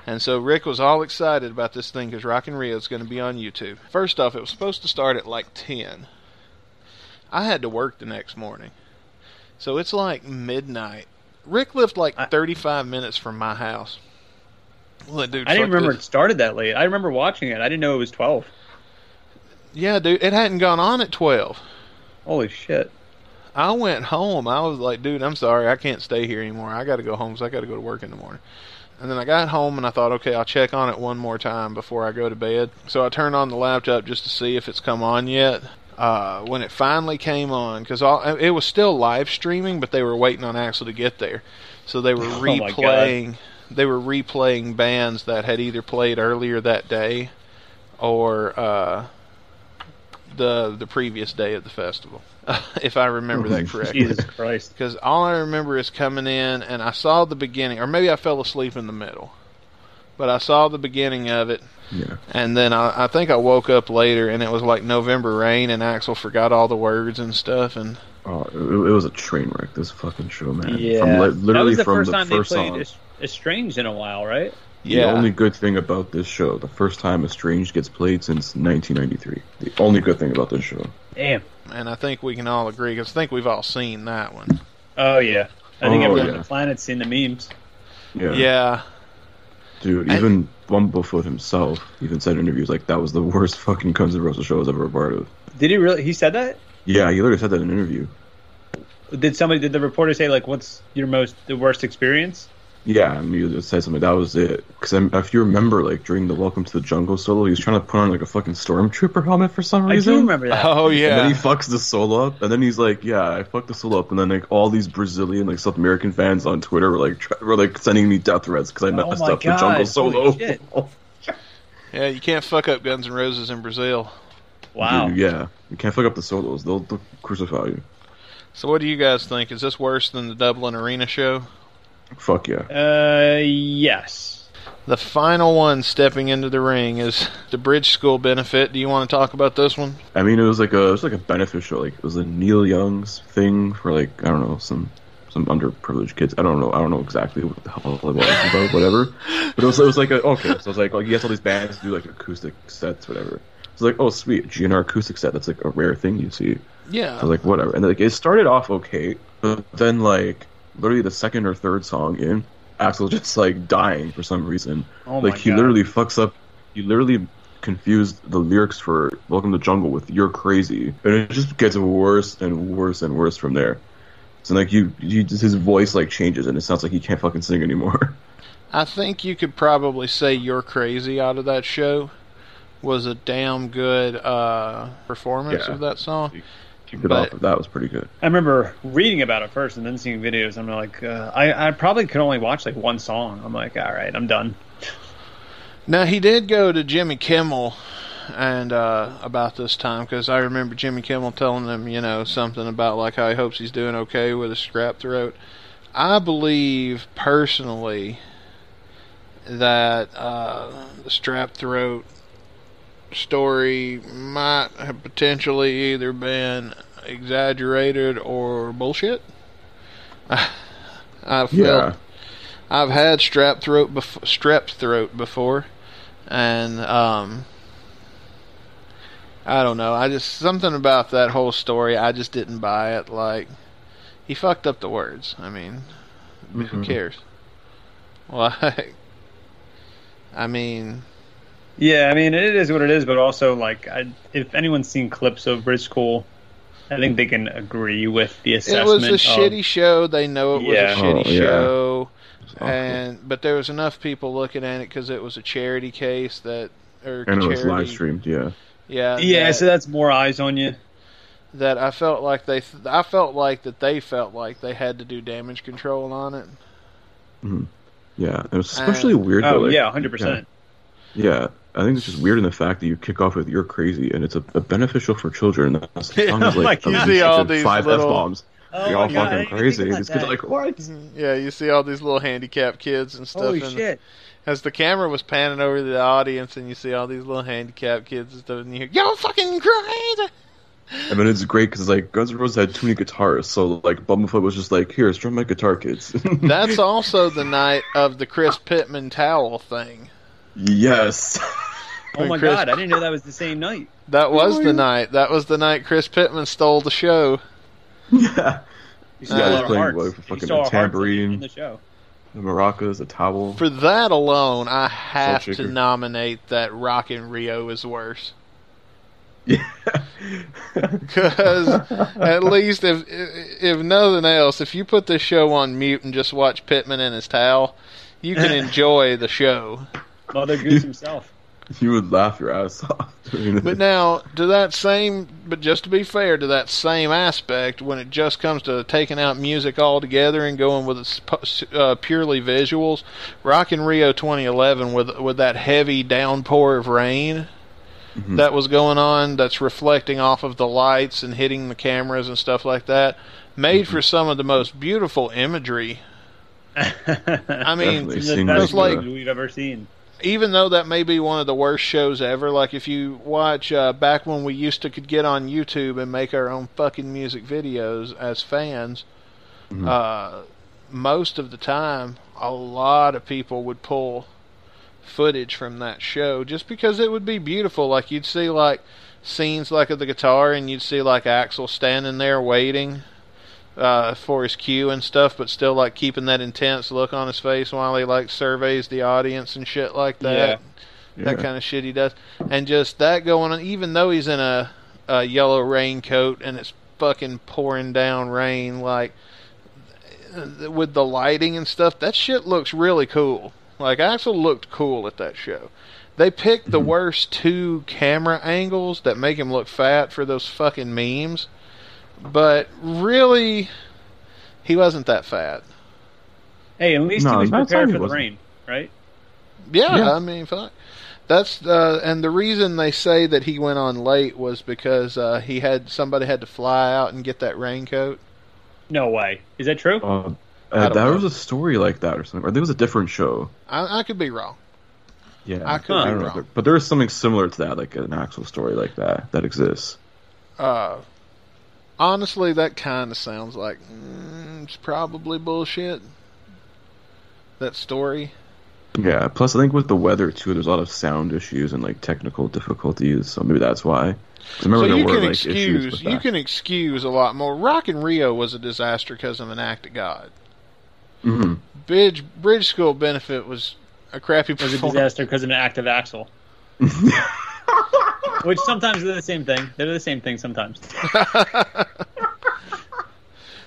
And so Rick was all excited about this thing because Rock in Rio is going to be on YouTube. First off, it was supposed to start at like 10. I had to work the next morning. So it's like midnight. Rick lived like I- 35 minutes from my house. Well, dude, I didn't remember this. it started that late. I remember watching it. I didn't know it was 12. Yeah, dude, it hadn't gone on at 12. Holy shit. I went home. I was like, dude, I'm sorry. I can't stay here anymore. I got to go home because I got to go to work in the morning. And then I got home and I thought, okay, I'll check on it one more time before I go to bed. So I turned on the laptop just to see if it's come on yet. Uh, when it finally came on, because it was still live streaming, but they were waiting on Axl to get there, so they were Oh replaying. They were replaying bands that had either played earlier that day, or uh, the the previous day of the festival, if I remember that correctly. Jesus Christ. Because all I remember is coming in and I saw the beginning, or maybe I fell asleep in the middle, but I saw the beginning of it, Yeah. and then I, I think I woke up later and it was like November rain, and Axl forgot all the words and stuff, and Oh, it, it was a train wreck. This fucking show, man. Yeah. From li- that literally was the from first the time first they played song. Es- Estranged in a while, right? yeah, The only good thing about this show, the first time Estranged gets played since 1993. The only good thing about this show. Damn. and I think we can all agree because I think we've all seen that one. Oh, yeah. I think Oh, everyone yeah. on the planet's seen the memes. Yeah. Yeah, Dude, I- even Bumblefoot himself even said in interviews like that was the worst fucking Guns N' Roses show I was ever a part of. Did he really? He said that? Yeah, he literally said that in an interview. Did somebody, did the reporter say, like, what's your most, the worst experience? Yeah, and mean, he just said something. That was it. Because if you remember, like during the Welcome to the Jungle solo, he was trying to put on like a fucking stormtrooper helmet for some reason. I reason. do remember that. oh And yeah, then he fucks the solo up, and then he's like, "Yeah, I fucked the solo up." And then like all these Brazilian, like South American fans on Twitter were like, try, were like sending me death threats because I Oh messed my up God, the jungle solo. holy shit. yeah. You can't fuck up Guns N' Roses in Brazil. Wow. Dude, yeah, you can't fuck up the solos; they'll, they'll crucify you. So what do you guys think? Is this worse than the Dublin Arena show? Fuck yeah. Uh, yes. The final one stepping into the ring is the Bridge School benefit. Do you want to talk about this one? I mean, it was like a it was like a beneficial, like it was a Neil Young's thing for like I don't know some some underprivileged kids. I don't know. I don't know exactly what the hell it was about, whatever. But it was it was like a, okay. So it's was like oh, you get all these bands do like acoustic sets, whatever. It's like oh sweet GNR acoustic set. That's like a rare thing you see. Yeah. So like whatever, and like it started off okay, but then like literally the second or third song in, Axl just like dying for some reason. Oh like my he God. literally fucks up. He literally confused the lyrics for "Welcome to Jungle" with "You're Crazy," and it just gets worse and worse and worse from there. So like you, you just, his voice like changes, and it sounds like he can't fucking sing anymore. I think you could probably say You're Crazy out of that show was a damn good uh, performance Yeah. of that song. Keep it But- off. That was pretty good. I remember reading about it first and then seeing videos. I'm like, uh, I, I probably could only watch like one song. I'm like, all right, I'm done. Now he did go to Jimmy Kimmel and uh, about this time because I remember Jimmy Kimmel telling him, you know, something about like how he hopes he's doing okay with his scrap throat. I believe personally that uh, the strap throat story might have potentially either been exaggerated or bullshit. I felt Yeah, I've had strap throat bef- strep throat before, and um, I don't know. I just something about that whole story. I just didn't buy it. Like he fucked up the words. I mean, who Mhm. cares? Like, I mean, Yeah, I mean, it is what it is, but also, like, I, if anyone's seen clips of Bridge School, I think they can agree with the assessment. it assessment. was a of- shitty show. They know it was a shitty Oh, yeah. show. It's. And but there was enough people looking at it because it was a charity case that or and it was live streamed. Yeah, Yeah, Yeah, that- so that's more eyes on you. that I felt like they I felt like that they felt like they had to do damage control on it. yeah. It was especially Uh, weird. Oh, like, yeah, 100%. Yeah, I think it's just weird in the fact that you kick off with "You're crazy" and it's a, a beneficial for children. That's the song is like you see all these five little... f bombs. Oh You're all God, fucking crazy. about These kids are like, what? Mm-hmm. Yeah, you see all these little handicapped kids and stuff. Holy and shit. As the camera was panning over the audience, and you see all these little handicapped kids and stuff, and you hear "Yo, fucking crazy!" I mean, it's great because like Guns N' Roses had too many guitars, so like Bumblefoot was just like, "Here, strum my guitar, kids." That's also the night of the Chris Pitman towel thing. Yes. Oh my Chris- god, I didn't know that was the same night. That was the night. That was the night Chris Pitman stole the show. yeah. You Yeah, stole he's our playing, hearts. like, You fucking stole a our hearts in- tambourine. in the show. The maracas, a towel. For that alone, I have to nominate that Rock in Rio is worse. Yeah. Because at least if if nothing else, if you put this show on mute and just watch Pitman in his towel, you can enjoy the show. Mother Goose himself. you would laugh your ass off. during But it. now, to that same, but just to be fair, to that same aspect, when it just comes to taking out music altogether and going with uh, purely visuals, Rock in Rio 2011 with with that heavy downpour of rain that was going on, that's reflecting off of the lights and hitting the cameras and stuff like that, made for some of the most beautiful imagery. I mean, Definitely. It's seen the this, like- uh, we've ever seen. Even though that may be one of the worst shows ever, like if you watch uh, back when we used to could get on YouTube and make our own fucking music videos as fans, uh, most of the time, a lot of people would pull footage from that show just because it would be beautiful. Like you'd see like scenes like of the guitar, and you'd see like Axl standing there waiting uh, for his cue and stuff, but still like keeping that intense look on his face while he like surveys the audience and shit like that. That Yeah. kind of shit he does, and just that going on. Even though he's in a, a yellow raincoat and it's fucking pouring down rain, like with the lighting and stuff, that shit looks really cool. Like Axl looked cool at that show. They picked the worst two camera angles that make him look fat for those fucking memes. But really, he wasn't that fat. Hey, at least No, he was prepared for the wasn't. rain, right? Yeah, Yeah. I mean, fuck. That's uh, and the reason they say that he went on late was because uh, he had somebody had to fly out and get that raincoat. No way. Is that true? Uh, uh, there know. was a story like that or something. Or there was a different show. I, I could be wrong. Yeah, I could I be don't wrong. But there is something similar to that, like an actual story like that that exists. Uh, honestly, that kind of sounds like mm, it's probably bullshit. That story. Yeah. Plus, I think with the weather too, there's a lot of sound issues and like technical difficulties. So maybe that's why. I remember So there you were can like excuse you can excuse a lot more. Rock in Rio was a disaster because of an act of God. hmm Bridge Bridge School Benefit was a crappy was a disaster because of an act of Axl. Which sometimes they're the same thing. They're the same thing sometimes.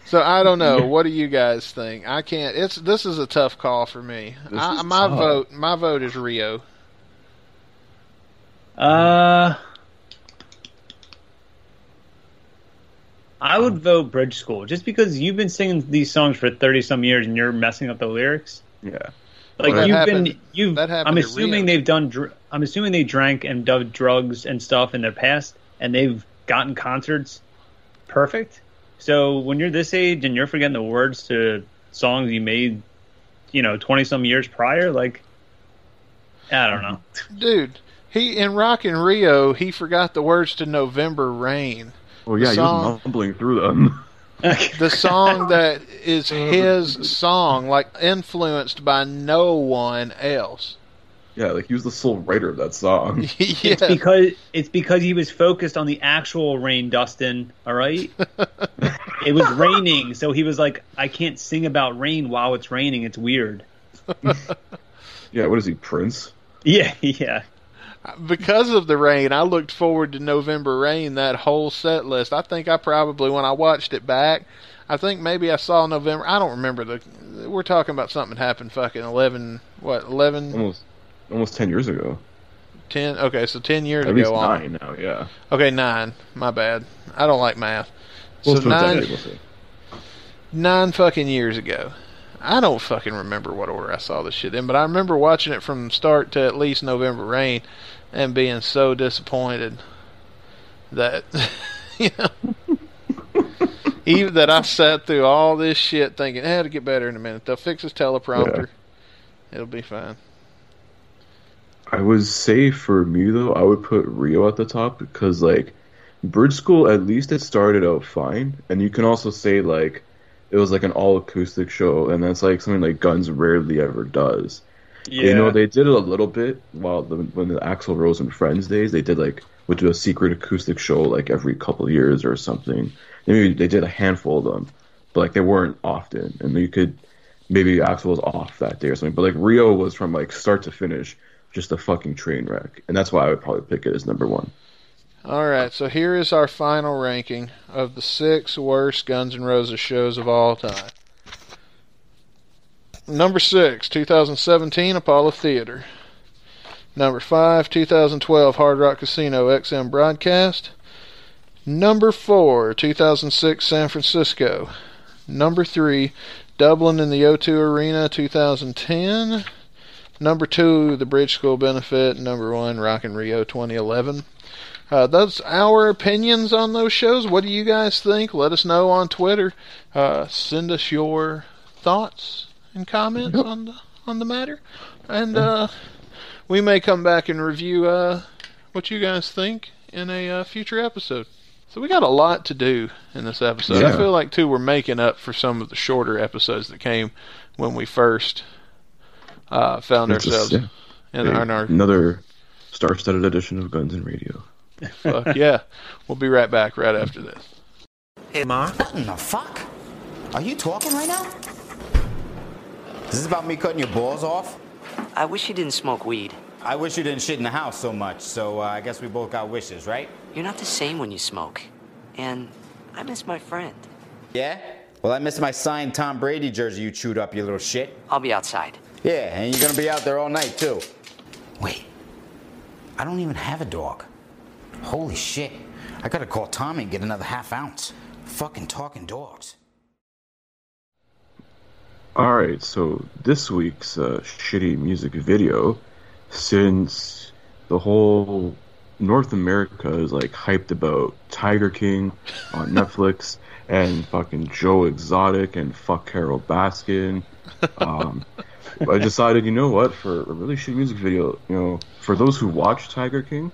So I don't know. What do you guys think? I can't. It's this is a tough call for me. I, my tough. vote. My vote is Rio. Uh, I would vote Bridge School just because you've been singing these songs for thirty some years and you're messing up the lyrics. Yeah. Like Well, you've happened- been, you've. that happened I'm assuming they've done. Dr- I'm assuming they drank and done drugs and stuff in their past, and they've gotten concerts perfect. So when you're this age and you're forgetting the words to songs you made, you know, twenty some years prior, like, I don't know. Dude, he in Rock in Rio, he forgot the words to November Rain. Well, yeah, he song- was mumbling through them. The song that is oh. his song, like influenced by no one else. yeah, like he was the sole writer of that song. yeah. It's because it's because he was focused on the actual rain, Dustin. All right, it was raining, so he was like, "I can't sing about rain while it's raining. It's weird." yeah, what is he, Prince? Yeah, yeah. Because of the rain, I looked forward to November Rain that whole set list. I think I probably when I watched it back, I think maybe I saw November. I don't remember the. We're talking about something that happened fucking eleven. What eleven? Almost, almost ten years ago. Ten? Okay, so ten years At least ago on. nine now. Yeah. Okay, nine. My bad. I don't like math. Well, so it's been a nine, nine fucking years ago. I don't fucking remember what order I saw this shit in, but I remember watching it from start to at least November Rain and being so disappointed that you know even that I sat through all this shit thinking, eh, it'll get better in a minute. They'll fix his teleprompter. It'll be fine. I would say for me though, I would put Rio at the top because like Bridge School, at least it started out fine, and you can also say like it was like an all acoustic show, and that's like something like Guns rarely ever does. Yeah. You know, they did it a little bit while the, when the Axl Rose and Friends days, they did like would do a secret acoustic show like every couple of years or something. Maybe they did a handful of them, but like they weren't often, and you could maybe Axl was off that day or something. But like Rio was from like start to finish just a fucking train wreck, and that's why I would probably pick it as number one. All right, so here is our final ranking of the six worst Guns N' Roses shows of all time. Number six, 2017 Apollo Theater. Number five, 2012 Hard Rock Casino XM broadcast. Number four, 2006 San Francisco. Number three, Dublin in the O2 Arena 2010. Number two, the Bridge School benefit. Number one, Rock in Rio 2011. Uh, that's our opinions on those shows. What do you guys think? Let us know on Twitter. Uh, send us your thoughts and comments on the on the matter, and uh, we may come back and review uh, what you guys think in a uh, future episode. So we got a lot to do in this episode. I feel like too we're making up for some of the shorter episodes that came when we first uh, found It's ourselves yeah, in, in our another star-studded edition of Guns and Radio. Fuck yeah. We'll be right back right after this. Hey, Ma. What in the fuck? Are you talking right now? This is this about me cutting your balls off? I wish you didn't smoke weed. I wish you didn't shit in the house so much, so uh, I guess we both got wishes, right? You're not the same when you smoke. And I miss my friend. Yeah? Well, I miss my signed Tom Brady jersey you chewed up, you little shit. I'll be outside. Yeah, and you're gonna be out there all night, too. Wait. I don't even have a dog. Holy shit. I gotta call Tommy and get another half ounce. Fucking talking dogs. All right, so this week's uh, shitty music video, since the whole North America is like hyped about Tiger King on Netflix and fucking Joe Exotic and fuck Carole Baskin, um, I decided, you know what, for a really shitty music video, you know, for those who watch Tiger King,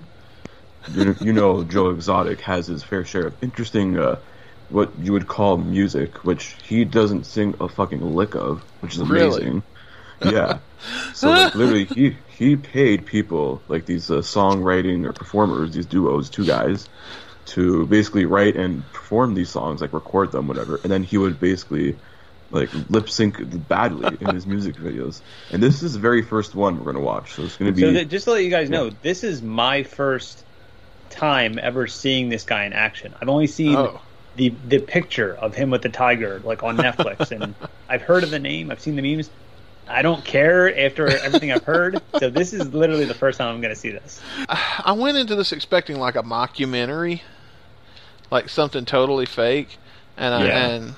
you, you know Joe Exotic has his fair share of interesting uh, what you would call music, which he doesn't sing a fucking lick of, which is amazing. Really? amazing. yeah. So like, literally, he he paid people like these uh, songwriting or performers, these duos, two guys, to basically write and perform these songs, like record them, whatever, and then he would basically like lip sync badly in his music videos. And this is the very first one we're gonna watch, so it's gonna be So that, just to let you guys know, this is my first time ever seeing this guy in action. I've only seen Oh. the the picture of him with the tiger, like on Netflix, and I've heard of the name. I've seen the memes. I don't care after everything I've heard. So this is literally the first time I'm going to see this. I went into this expecting like a mockumentary, like something totally fake, and I, Yeah. and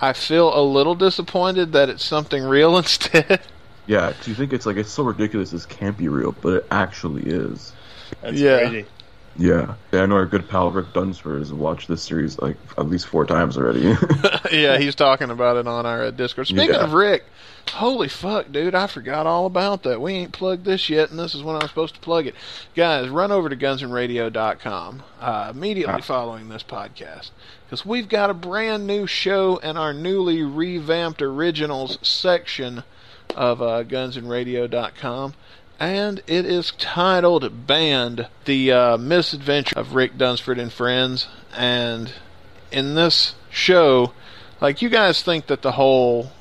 I feel a little disappointed that it's something real instead. yeah. Do you think it's like it's so ridiculous this can't be real, but it actually is. That's Yeah. crazy. Yeah. yeah I know our good pal Rick Dunsford has watched this series like at least four times already. yeah, he's talking about it on our uh, Discord. Speaking Yeah. of Rick, holy fuck, dude, I forgot all about that. We ain't plugged this yet, and this is when I'm supposed to plug it. Guys, run over to gunsandradio.com uh, immediately Ah. following this podcast because we've got a brand new show in our newly revamped originals section of uh, gunsandradio.com. And it is titled Band The uh, Misadventure of Rick Dunsford and Friends. And in this show, like you guys think that the whole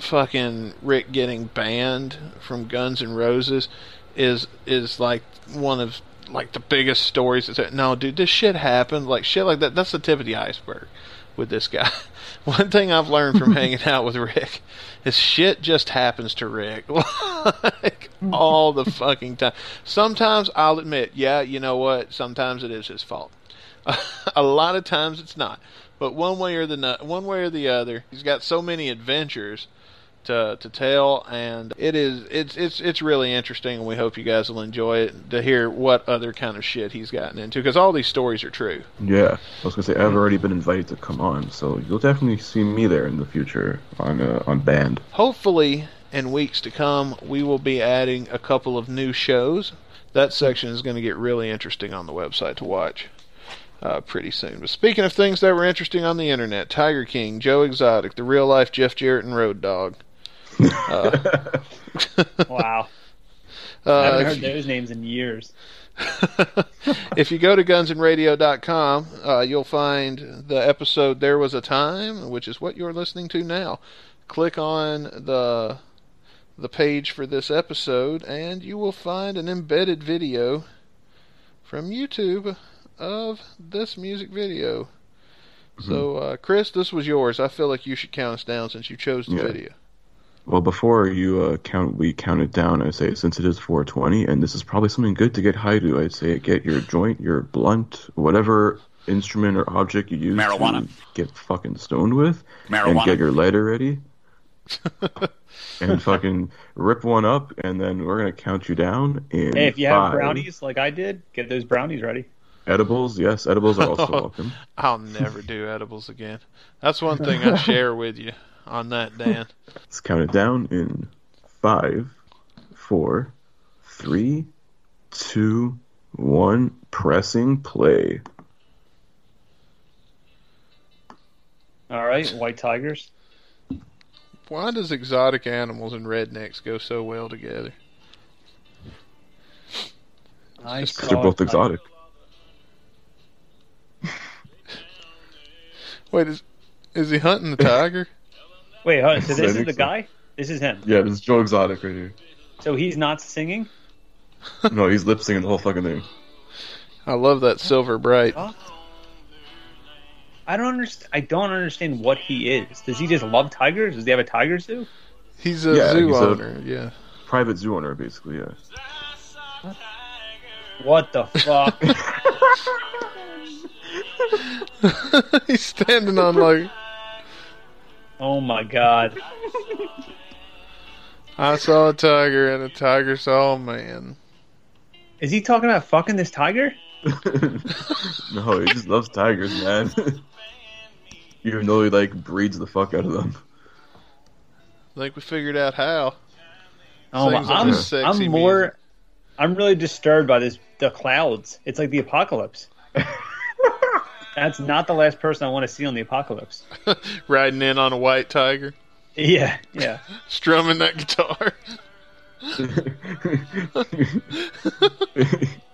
fucking Rick getting banned from Guns N' Roses is is like one of like the biggest stories. That's no, dude, this shit happened. Like shit like that. That's the tip of the iceberg with this guy. One thing I've learned from hanging out with Rick is shit just happens to Rick like all the fucking time. Sometimes I'll admit, yeah, you know what? Sometimes it is his fault. a lot of times it's not. But one way or the one way or the other, he's got so many adventures to to tell, and it is it's it's it's really interesting, and we hope you guys will enjoy it to hear what other kind of shit he's gotten into because all these stories are true. yeah. I was gonna say I've already been invited to come on, so you'll definitely see me there in the future on uh, on band. Hopefully, in weeks to come, we will be adding a couple of new shows. That section is going to get really interesting on the website to watch. uh, pretty soon. But speaking of things that were interesting on the internet, Tiger King, Joe Exotic, the real life Jeff Jarrett and Road Dog. Uh, Wow. I uh, haven't heard those names in years. if you go to gunsandradio.com, uh, you'll find the episode There Was a Time, which is what you're listening to now. Click on the the page for this episode and you will find an embedded video from YouTube of this music video. So, uh, Chris, this was yours. I feel like you should count us down since you chose the Yeah. video. Well, before you uh, count, we count it down. I say since it is 420, and this is probably something good to get high to. I'd say get your joint, your blunt, whatever instrument or object you use Marijuana. to get fucking stoned with, and Marijuana. get your lighter ready, and fucking rip one up, and then we're gonna count you down in Hey, if you have brownies like I did, get those brownies ready. Edibles, yes, edibles are also oh, welcome. I'll never do edibles again. That's one thing I share with you on that, Dan. Let's count it down in five, four, three, two, one. Pressing play. All right, white tigers. Why does exotic animals and rednecks go so well together? I Just 'Cause they're both a exotic. Wait, is is he hunting the tiger? Wait, hold on, so this is the guy? This is him. Yeah, this is Joe Exotic right here. So he's not singing? No, he's lip singing the whole fucking thing. I love that silver bright. I don't understand. I don't understand what he is. Does he just love tigers? Does he have a tiger zoo? He's a Yeah, zoo he's a- owner. Yeah. Private zoo owner, basically, yeah. What the fuck? he's standing on like oh my god. I saw a tiger and a tiger saw a man. Is he talking about fucking this tiger? no, he just loves tigers, man. Even though he like breeds the fuck out of them. I think we figured out how. Oh my, I'm, I'm more. music. I'm really disturbed by this. The clouds. It's like the apocalypse. That's not the last person I want to see on the apocalypse. Riding in on a white tiger, Yeah, yeah. strumming that guitar.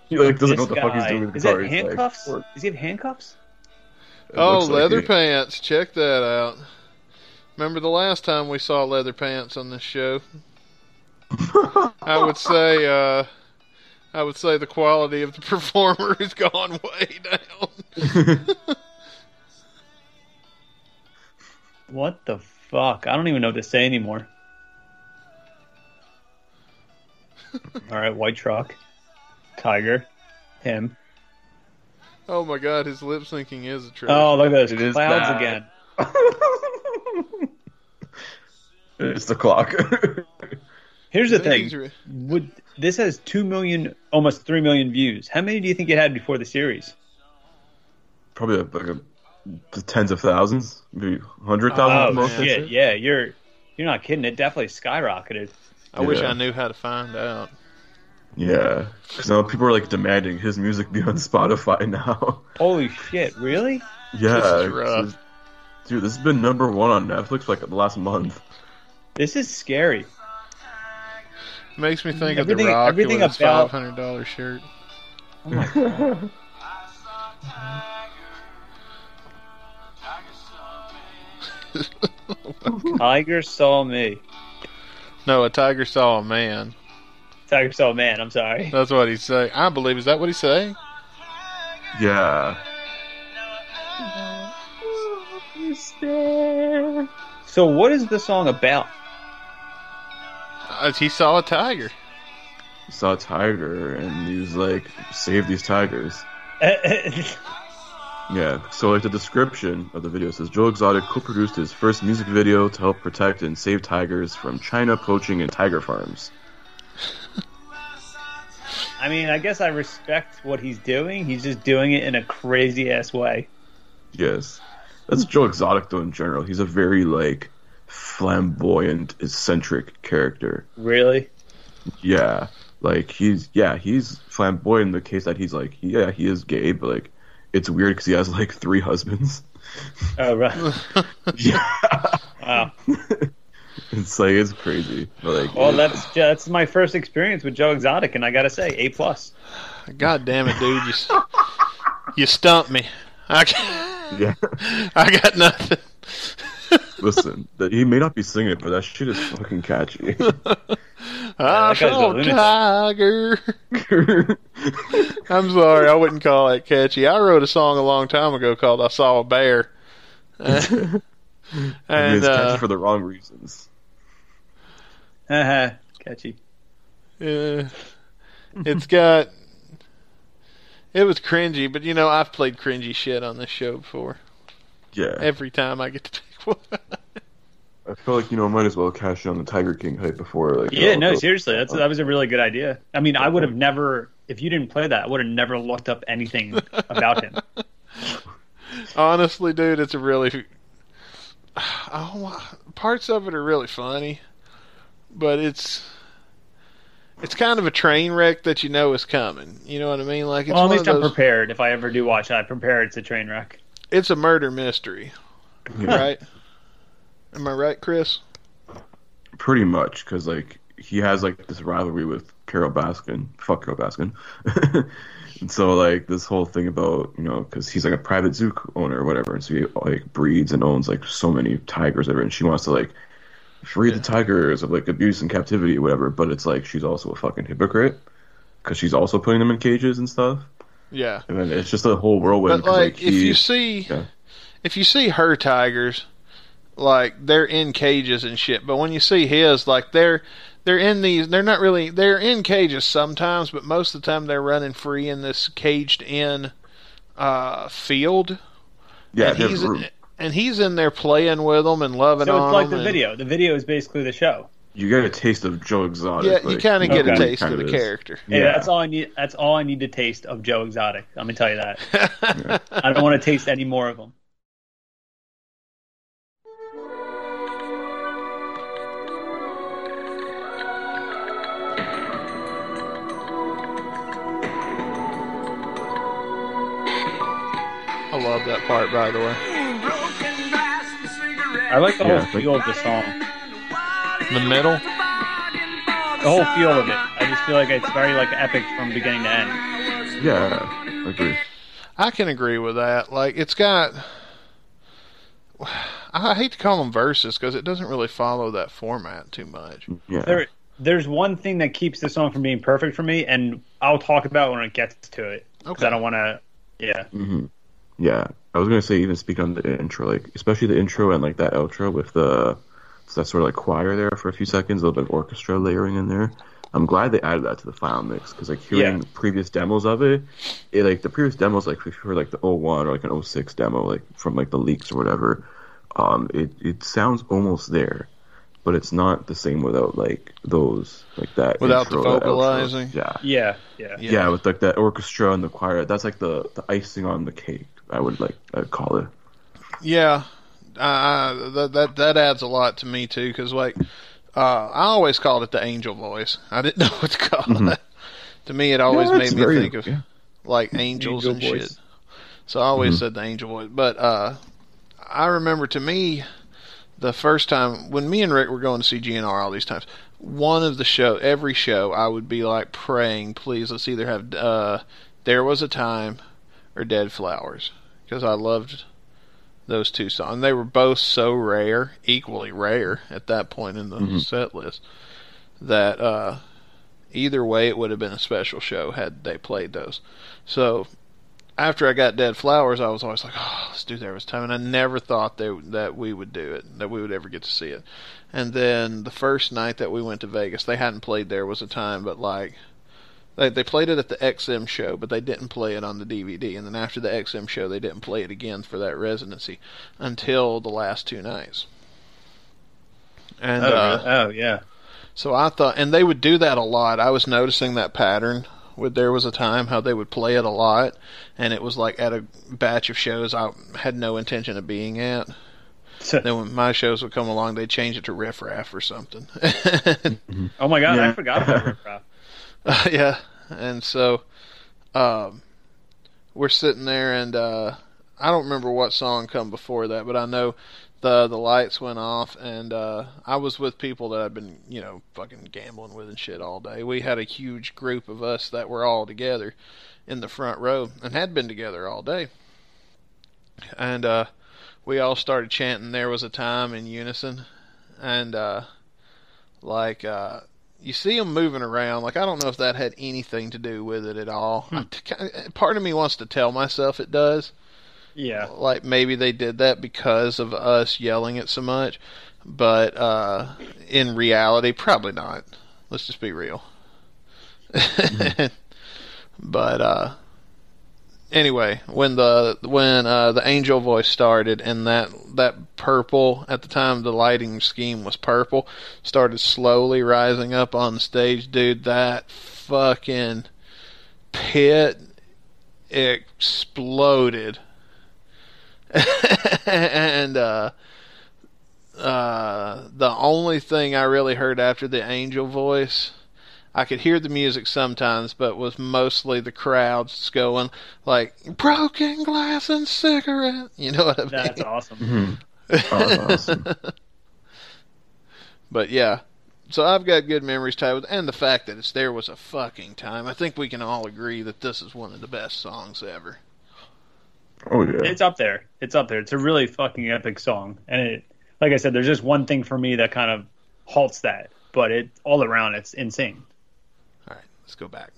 he like doesn't This know what the fuck he's doing with the Is guitar. that He's like, handcuffs? Does he have handcuffs? it Oh, looks like leather pants. Check that out. Remember the last time we saw leather pants on this show? I would say uh I would say the quality of the performer has gone way down. What the fuck? I don't even know what to say anymore. All right, white truck, tiger, him. Oh my god, his lip syncing is a trick. Oh, look at those It is clouds bad. again. It's the clock. Here's the thing: re- Would this has two million, almost three million views? How many do you think it had before the series? Probably uh, like a, the tens of thousands, maybe hundred Oh thousand at the most. I'd shit! Yeah, you're you're not kidding. It definitely skyrocketed. I wish I knew how to find out. Yeah, because now people are like demanding his music be on Spotify now. Holy shit! Really? yeah, This is rough. dude, this has been number one on Netflix for like the last month. This is scary. Makes me think Everything- of the Rock everything with his about- five hundred dollar shirt. Oh my god. Tiger saw me. No, a tiger saw a man. Tiger saw a man. I'm sorry. That's what he's saying. I believe. Is that what he's saying? Yeah, So, what is the song about? Uh, he saw a tiger. he saw a tiger and he was like, "Save these tigers." Yeah, so like the description of the video says Joe Exotic co-produced his first music video to help protect and save tigers from China poaching and tiger farms. I mean, I guess I respect what he's doing. He's just doing it in a crazy ass way. Yes, that's Joe Exotic though. In general, he's a very like flamboyant, eccentric character. Really? Yeah, like he's yeah he's flamboyant in the case that he's like yeah he is gay, but like it's weird because he has like three husbands. Oh right. Yeah, Wow. it's like it's crazy. But, like, Well, that's that's my first experience with Joe Exotic, and I gotta say, A plus. God damn it, dude! You s- you stumped me. I ca- yeah. I got nothing. Listen, that he may not be singing it, but that shit is fucking catchy. I saw tiger. I'm sorry, I wouldn't call that catchy. I wrote a song a long time ago called "I Saw a Bear," and it's catchy uh, for the wrong reasons. Haha, catchy. uh, it's got. It was cringy, but you know I've played cringy shit on this show before. Yeah, Every time I get to pick one. I feel like you know I might as well cash in on the Tiger King hype before like. Yeah, no, goes- seriously, that's that was a really good idea. I mean, I would have never, if you didn't play that, I would have never looked up anything about him. Honestly, dude, it's a really. Oh, parts of it are really funny, but it's it's kind of a train wreck that you know is coming. You know what I mean? Like it's well, at least of I'm prepared. If I ever do watch it, I'm prepared. It's a train wreck. It's a murder mystery, Yeah, right? Am I right, Chris? Pretty much, because like he has like this rivalry with Carole Baskin. Fuck Carole Baskin. and so like this whole thing about you know because he's like a private zoo owner or whatever, and so he like breeds and owns like so many tigers ever, and she wants to like free the tigers of like abuse and captivity or whatever. But it's like she's also a fucking hypocrite because she's also putting them in cages and stuff. Yeah. And then it's just a whole whirlwind. But 'cause, like, if he- you see, yeah. if you see her tigers, like they're in cages and shit. But when you see his, like they're they're in these. They're not really. They're in cages sometimes, but most of the time they're running free in this caged in uh, field. yeah, and he's and he's in there playing with them and loving So on it's like them. the and- video. The video is basically the show. You get a taste of Joe Exotic. Yeah, you like, kind of get a taste of the is. character. Hey, Yeah. that's all I need. That's all I need to taste of Joe Exotic. I'm gonna tell you that. I don't want to taste any more of them. I love that part, by the way. I like the Yeah, whole like- feel of the song. The middle. The whole feel of it. I just feel like it's very like epic from beginning to end. Yeah, I agree. I can agree with that. Like it's got. I hate to call them verses because it doesn't really follow that format too much. Yeah. There, there's one thing that keeps the song from being perfect for me, and I'll talk about it when it gets to it. Because Okay. I don't want to. Yeah. hmm Yeah, I was gonna say even speak on the intro, like especially the intro and like that outro with the so that sort of like choir there for a few seconds, a little bit of orchestra layering in there. I'm glad they added that to the final mix because like hearing Yeah. previous demos of it, it like the previous demos like if you heard like the 01 or like an 06 demo like from like the leaks or whatever, um, it it sounds almost there, but it's not the same without like those like that Without the intro, that vocalizing? Yeah. Yeah. Yeah. Yeah. Yeah, with like that orchestra and the choir, that's like the the icing on the cake. I would like I'd call it. Yeah, uh, that that that adds a lot to me too. Because like, uh, I always called it the angel voice. I didn't know what to call it. To me, it always Mm-hmm. Yeah, made me very- think of yeah. like angels Angel and voice. shit. So I always Mhm. said the angel voice. But uh, I remember to me, the first time when me and Rick were going to see GNR all these times, one of the show, every show, I would be like praying, please let's either have uh, "There Was a Time" or "Dead Flowers" because I loved those two songs. They were both so rare, equally rare at that point in the Mhm. set list, that uh, either way it would have been a special show had they played those. So after I got Dead Flowers, I was always like, oh, let's do There Was Time. And I never thought they, that we would do it, that we would ever get to see it. And then the first night that we went to Vegas, they hadn't played There Was a Time, but like, they, they played it at the XM show, but they didn't play it on the DVD. And then after the XM show, they didn't play it again for that residency until the last two nights. And Oh, uh, really? oh yeah. so I thought, and they would do that a lot. I was noticing that pattern. With there was a time how they would play it a lot, and it was like at a batch of shows I had no intention of being at. then when my shows would come along, they'd change it to riff raff or something. Oh my god, I forgot about Riff Raff. yeah, and so, um, we're sitting there, and uh, I don't remember what song come before that, but I know the the lights went off, and uh, I was with people that I'd been, you know, fucking gambling with and shit all day. We had a huge group of us that were all together in the front row and had been together all day, and uh, we all started chanting "There was a time" in unison, and uh, like. You see them moving around. Like I don't know if that had anything to do with it at all. I t- part of me wants to tell myself it does. Yeah. Like maybe they did that because of us yelling it so much, but uh, in reality, probably not. Let's just be real. but uh, anyway, when the when uh, the angel voice started and that that purple at the time the lighting scheme was purple started slowly rising up on the stage, dude, that fucking pit exploded. and uh uh the only thing I really heard after the angel voice I could hear the music sometimes, but was mostly the crowds going like broken glass and cigarette. You know what I mean? That's awesome. Mhm. Oh, that's awesome. But yeah, so I've got good memories tied with, and the fact that it's there was a fucking time. I think we can all agree that this is one of the best songs ever. Oh yeah. It's up there. It's up there. It's a really fucking epic song, and it, like I said, there's just one thing for me that kind of halts that, but it all around it's insane. All right, let's go back.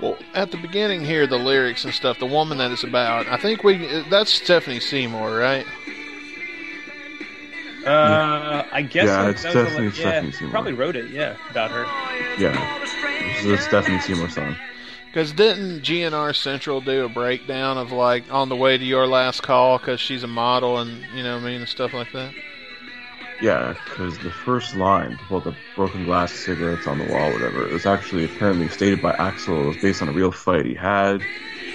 Well, at the beginning here, the lyrics and stuff, the woman that it's about, I think we that's Stephanie Seymour, right? Uh, I guess Yeah, it's definitely the- Stephanie yeah, Seymour. Probably wrote it, yeah, about her. yeah. This is a Stephanie Seymour song. Because didn't GNR Central do a breakdown of like on the way to your last call because she's a model and you know what I mean and stuff like that? Yeah, because the first line, well, the broken glass cigarettes on the wall, whatever, it was actually apparently stated by Axl. It was based on a real fight he had.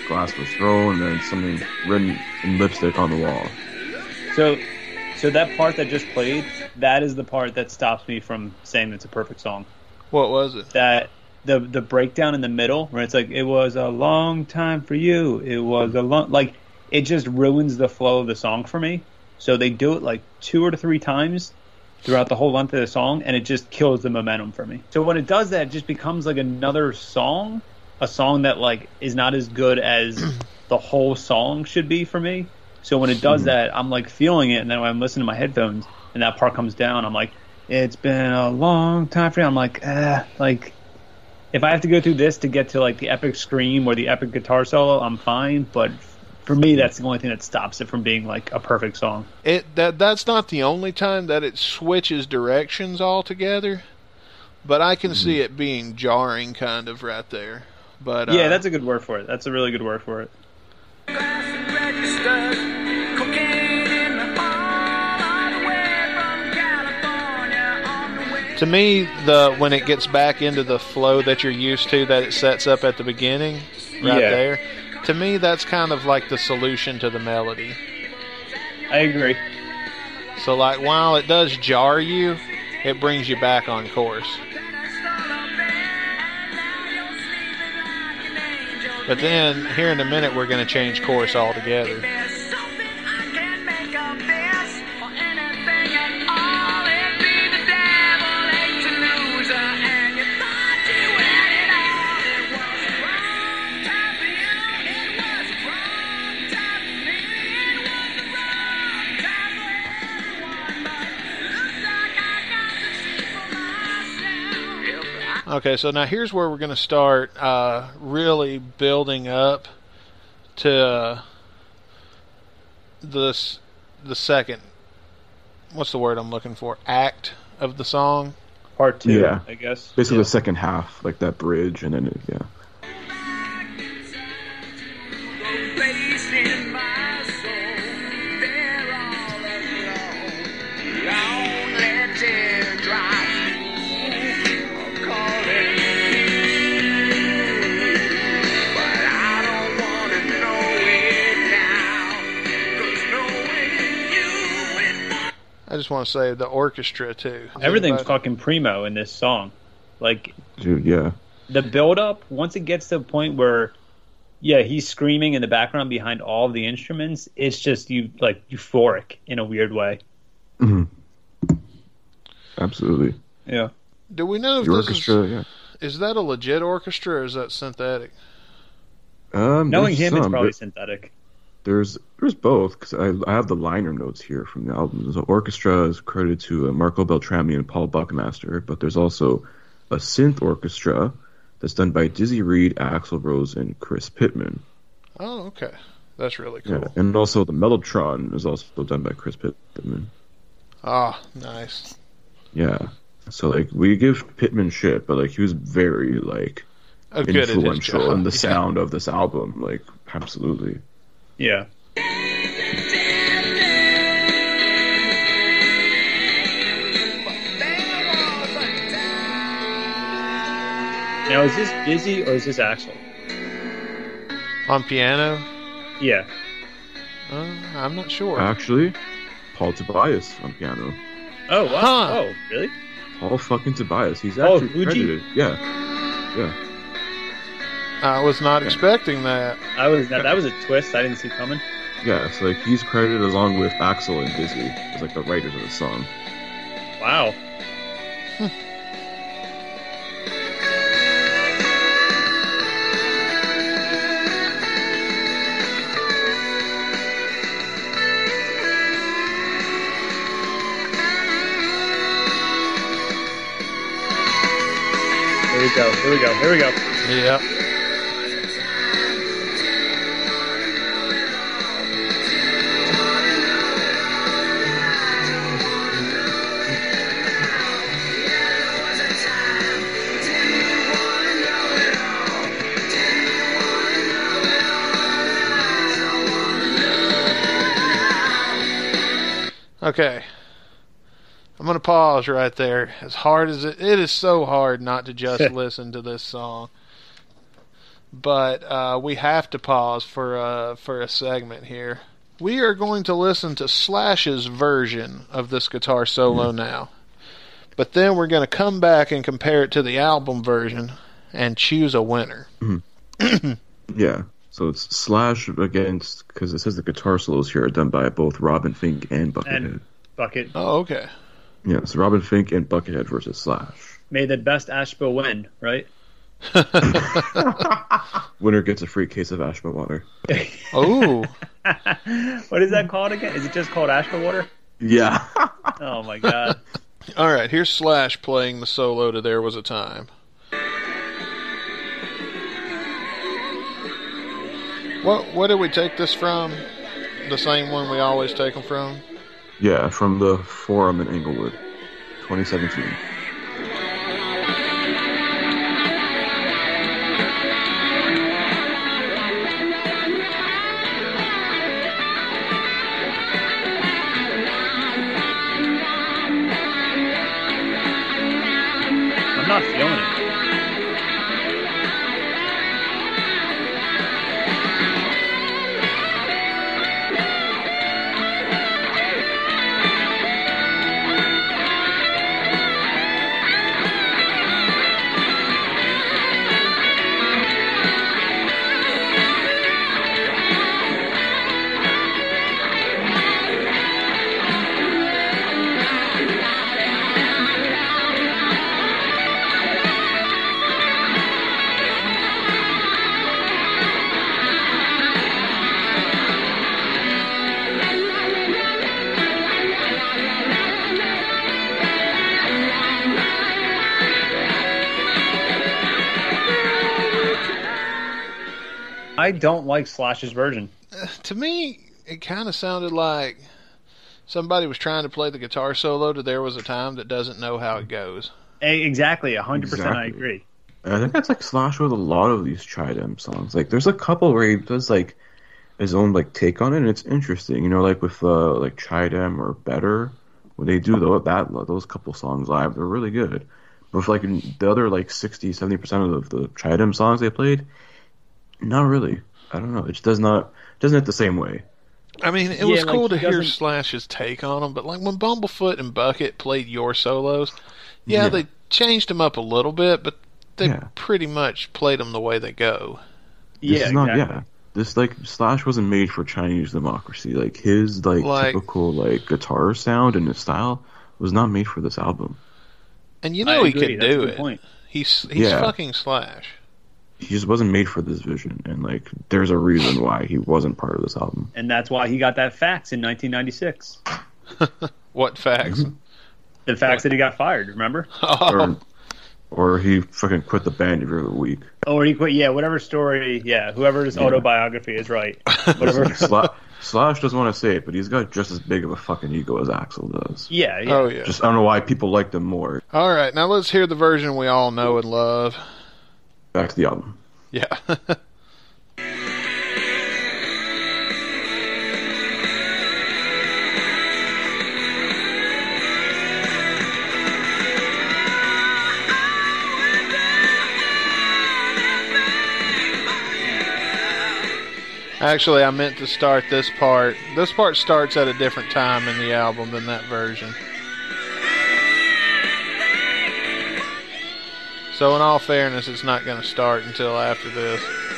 Glass was thrown, and then something written in lipstick on the wall. So, so that part that just played, that is the part that stops me from saying it's a perfect song. What was it? That the the breakdown in the middle where it's like it was a long time for you. It was a long like it just ruins the flow of the song for me. So they do it like two or three times throughout the whole length of the song, and it just kills the momentum for me. So when it does that, it just becomes like another song, a song that like is not as good as the whole song should be for me. So when it does that, I'm like feeling it, and then when I'm listening to my headphones and that part comes down, I'm like, it's been a long time for you. I'm like, ah, like if I have to go through this to get to like the epic scream or the epic guitar solo, I'm fine. But for me, that's the only thing that stops it from being like a perfect song. It that that's not the only time that it switches directions altogether, but I can see it being jarring kind of right there. But uh, yeah, that's a good word for it. That's a really good word for it. to me the when it gets back into the flow that you're used to that it sets up at the beginning right Yeah. there. To me, that's kind of like the solution to the melody. I agree. So like while it does jar you, it brings you back on course. But then here in a minute we're going to change course altogether. Okay, so now here's where we're going to start uh, really building up to uh, this the second. What's the word I'm looking for? Act of the song. Part two, Yeah. I guess. Basically, the second half, like that bridge, and then it, yeah. Just want to say the orchestra too. Everything's anybody- fucking primo in this song. Like Dude, yeah. the build up once it gets to the point where yeah he's screaming in the background behind all of the instruments it's just you like euphoric in a weird way hmm Absolutely. yeah Do we know if The this orchestra, is yeah. is that a legit orchestra or is that synthetic? Um, knowing there's him it's probably but synthetic There's there's both because I, I have the liner notes here from the album. The orchestra is credited to uh, Marco Beltrami and Paul Buckmaster, but there's also a synth orchestra that's done by Dizzy Reed, Axl Rose, and Chris Pitman. Oh, okay. That's really cool. Yeah, and also the Mellotron is also done by Chris Pitman. Ah, nice. Yeah, so like we give Pitman shit, but like he was very like Oh, good at his influential in the Yeah. sound of this album. Like absolutely. Yeah now is this Dizzy or is this Axl On piano? yeah Uh, I'm not sure. Actually, Paul Tobias on piano. oh wow Huh. oh really Paul fucking Tobias. He's Oh, actually Fuji? credited. Yeah, yeah. I was not expecting that. i was that, that was a twist i didn't see coming Yeah, so like he's credited along with Axl and Dizzy as like the writers of the song. wow Here we go. Here we go. Here we go. Yep. Okay. I'm going to pause right there. As hard as it, it is so hard not to just listen to this song. But uh, we have to pause for uh, for a segment here. We are going to listen to Slash's version of this guitar solo now. But then we're going to come back and compare it to the album version and choose a winner. Yeah. So it's Slash against because it says the guitar solos here are done by both Robin Fink and Buckethead. And bucket Oh, okay. yeah, so Robin Fink and Buckethead versus Slash. may the best Asheville win, right? Winner gets a free case of Ashma water. Oh, what is that called again? Is it just called Asheville water? Yeah. Oh my god. all right. Here's Slash playing the solo to "There Was a Time." What what did we take this from? The same one we always take them from. yeah, from the forum in Inglewood, 2017. I'm not feeling I don't like Slash's version. To me, it kind of sounded like somebody was trying to play the guitar solo to "There Was a Time" that doesn't know how it goes. Eh, Exactly, 100% I agree. I think that's like Slash with a lot of these Chidem songs. Like, there's a couple where he does like his own like take on it, and it's interesting. You know, like with uh, like Chidem or Better, when they do tho- that those couple songs live, they're really good. But with like the other like 60, 70 percent of the, the Chidem songs they played, not really. I don't know. It just does not doesn't hit the same way. I mean, it Yeah, was like, cool to he hear doesn't- Slash's take on them, but like when Bumblefoot and Bucket played your solos, yeah, Yeah. they changed them up a little bit, but they Yeah. pretty much played them the way they go. This yeah, is not exactly. yeah. This like Slash wasn't made for Chinese democracy. Like his like, Like- typical like guitar sound and his style was not made for this album. And you I know he agree, can that's do it. point. He's he's Yeah. fucking Slash. He just wasn't made for this vision, and like there's a reason why he wasn't part of this album. And that's why he got that fax in 1996. What fax? Mm-hmm. The fax that he got fired, remember? Oh. Or, or he fucking quit the band every other week. Or he quit, yeah, whatever story, yeah, whoever's autobiography is right. Whatever. Sla- Slash doesn't want to say it, but he's got just as big of a fucking ego as Axl does. yeah, yeah. Oh yeah. Just I don't know why people liked him more. All right, now let's hear the version we all know and love. Back to the album. Yeah. Actually, I meant to start this part. This part starts at a different time in the album than that version. So, in all fairness, it's not going to start until after this.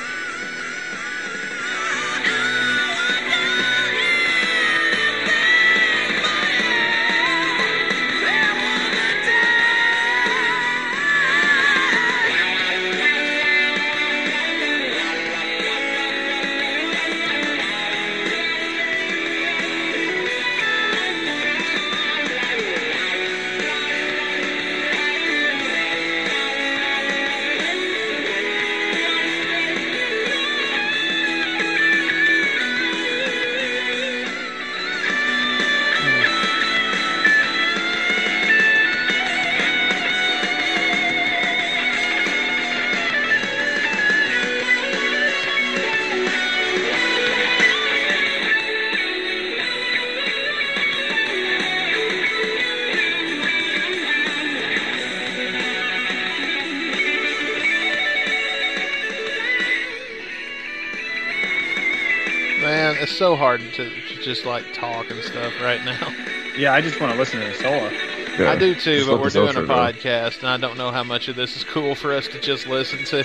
So hard to, to just like talk and stuff right now. Yeah, I just want to listen to the solo. Yeah, I do too, but we're doing a outro go. podcast, and I don't know how much of this is cool for us to just listen to.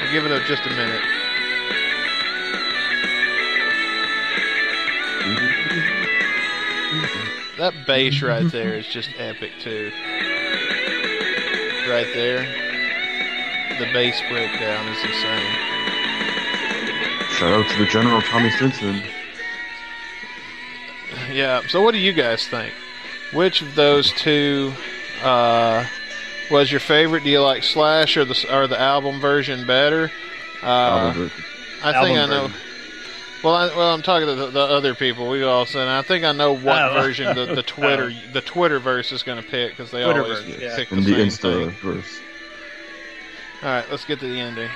I'll give it up just a minute. That bass right there is just epic too. Right there, the bass breakdown is insane. Shout out to the General Tommy Stinson. Yeah. So, what do you guys think? Which of those two uh, was your favorite? Do you like Slash or the or the album version better? Uh, Album version. I Album think I know. version. Well, I, well, I'm talking to the, the other people. We all said. I think I know what Oh. version the, the Twitter the Twitter verse is going to pick because they always Twitterverse, yeah. pick the And the Insta thing. verse. All right, let's get to the ending.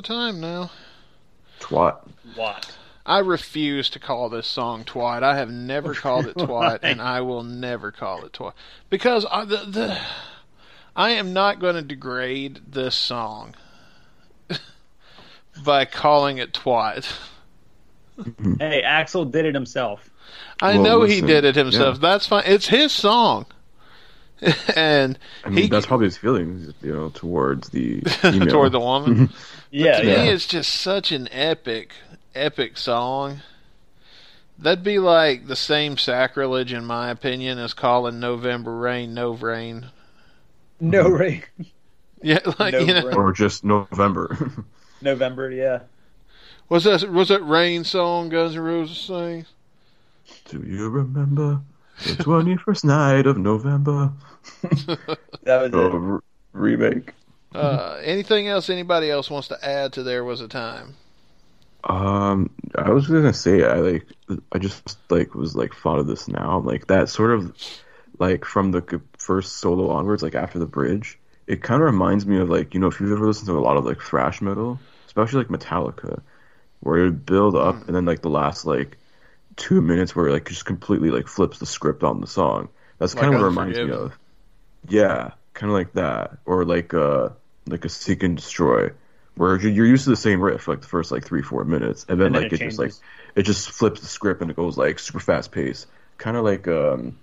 Done. A time now. Twat. What? I refuse to call this song "twat." I have never called it "twat," and I will never call it "twat" because I, the, the I am not going to degrade this song by calling it "twat." Hey, Axl did it himself. I Well, know he did it himself. yeah. That's fine. It's his song, and I mean, he that's probably his feelings, you know, towards the email. toward the woman. Yeah, to yeah. me, it's just such an epic, epic song. That'd be like the same sacrilege, in my opinion, as calling November Rain No Rain. No mm-hmm. rain. Yeah, like No you know, Rain. or just November. November, yeah. was that was that Rain song Guns N' Roses sing? Do you remember the twenty-first night of November? That was Oh, it. remake. Uh, anything else anybody else wants to add to There Was a Time? Um, I was gonna say I like I just like was like thought of this now like that sort of like from the first solo onwards, like after the bridge, it kind of reminds me of like you know if you've ever listened to a lot of like thrash metal, especially like Metallica, where it would build up and then like the last like two minutes where it, like just completely like flips the script on the song. That's Like kind of what it reminds me of. Yeah, kind of like that, or like uh like a Seek and Destroy, where you're used to the same riff for, like the first like three four minutes, and then And then like it it, just like it just flips the script and it goes like super fast pace, kind of like um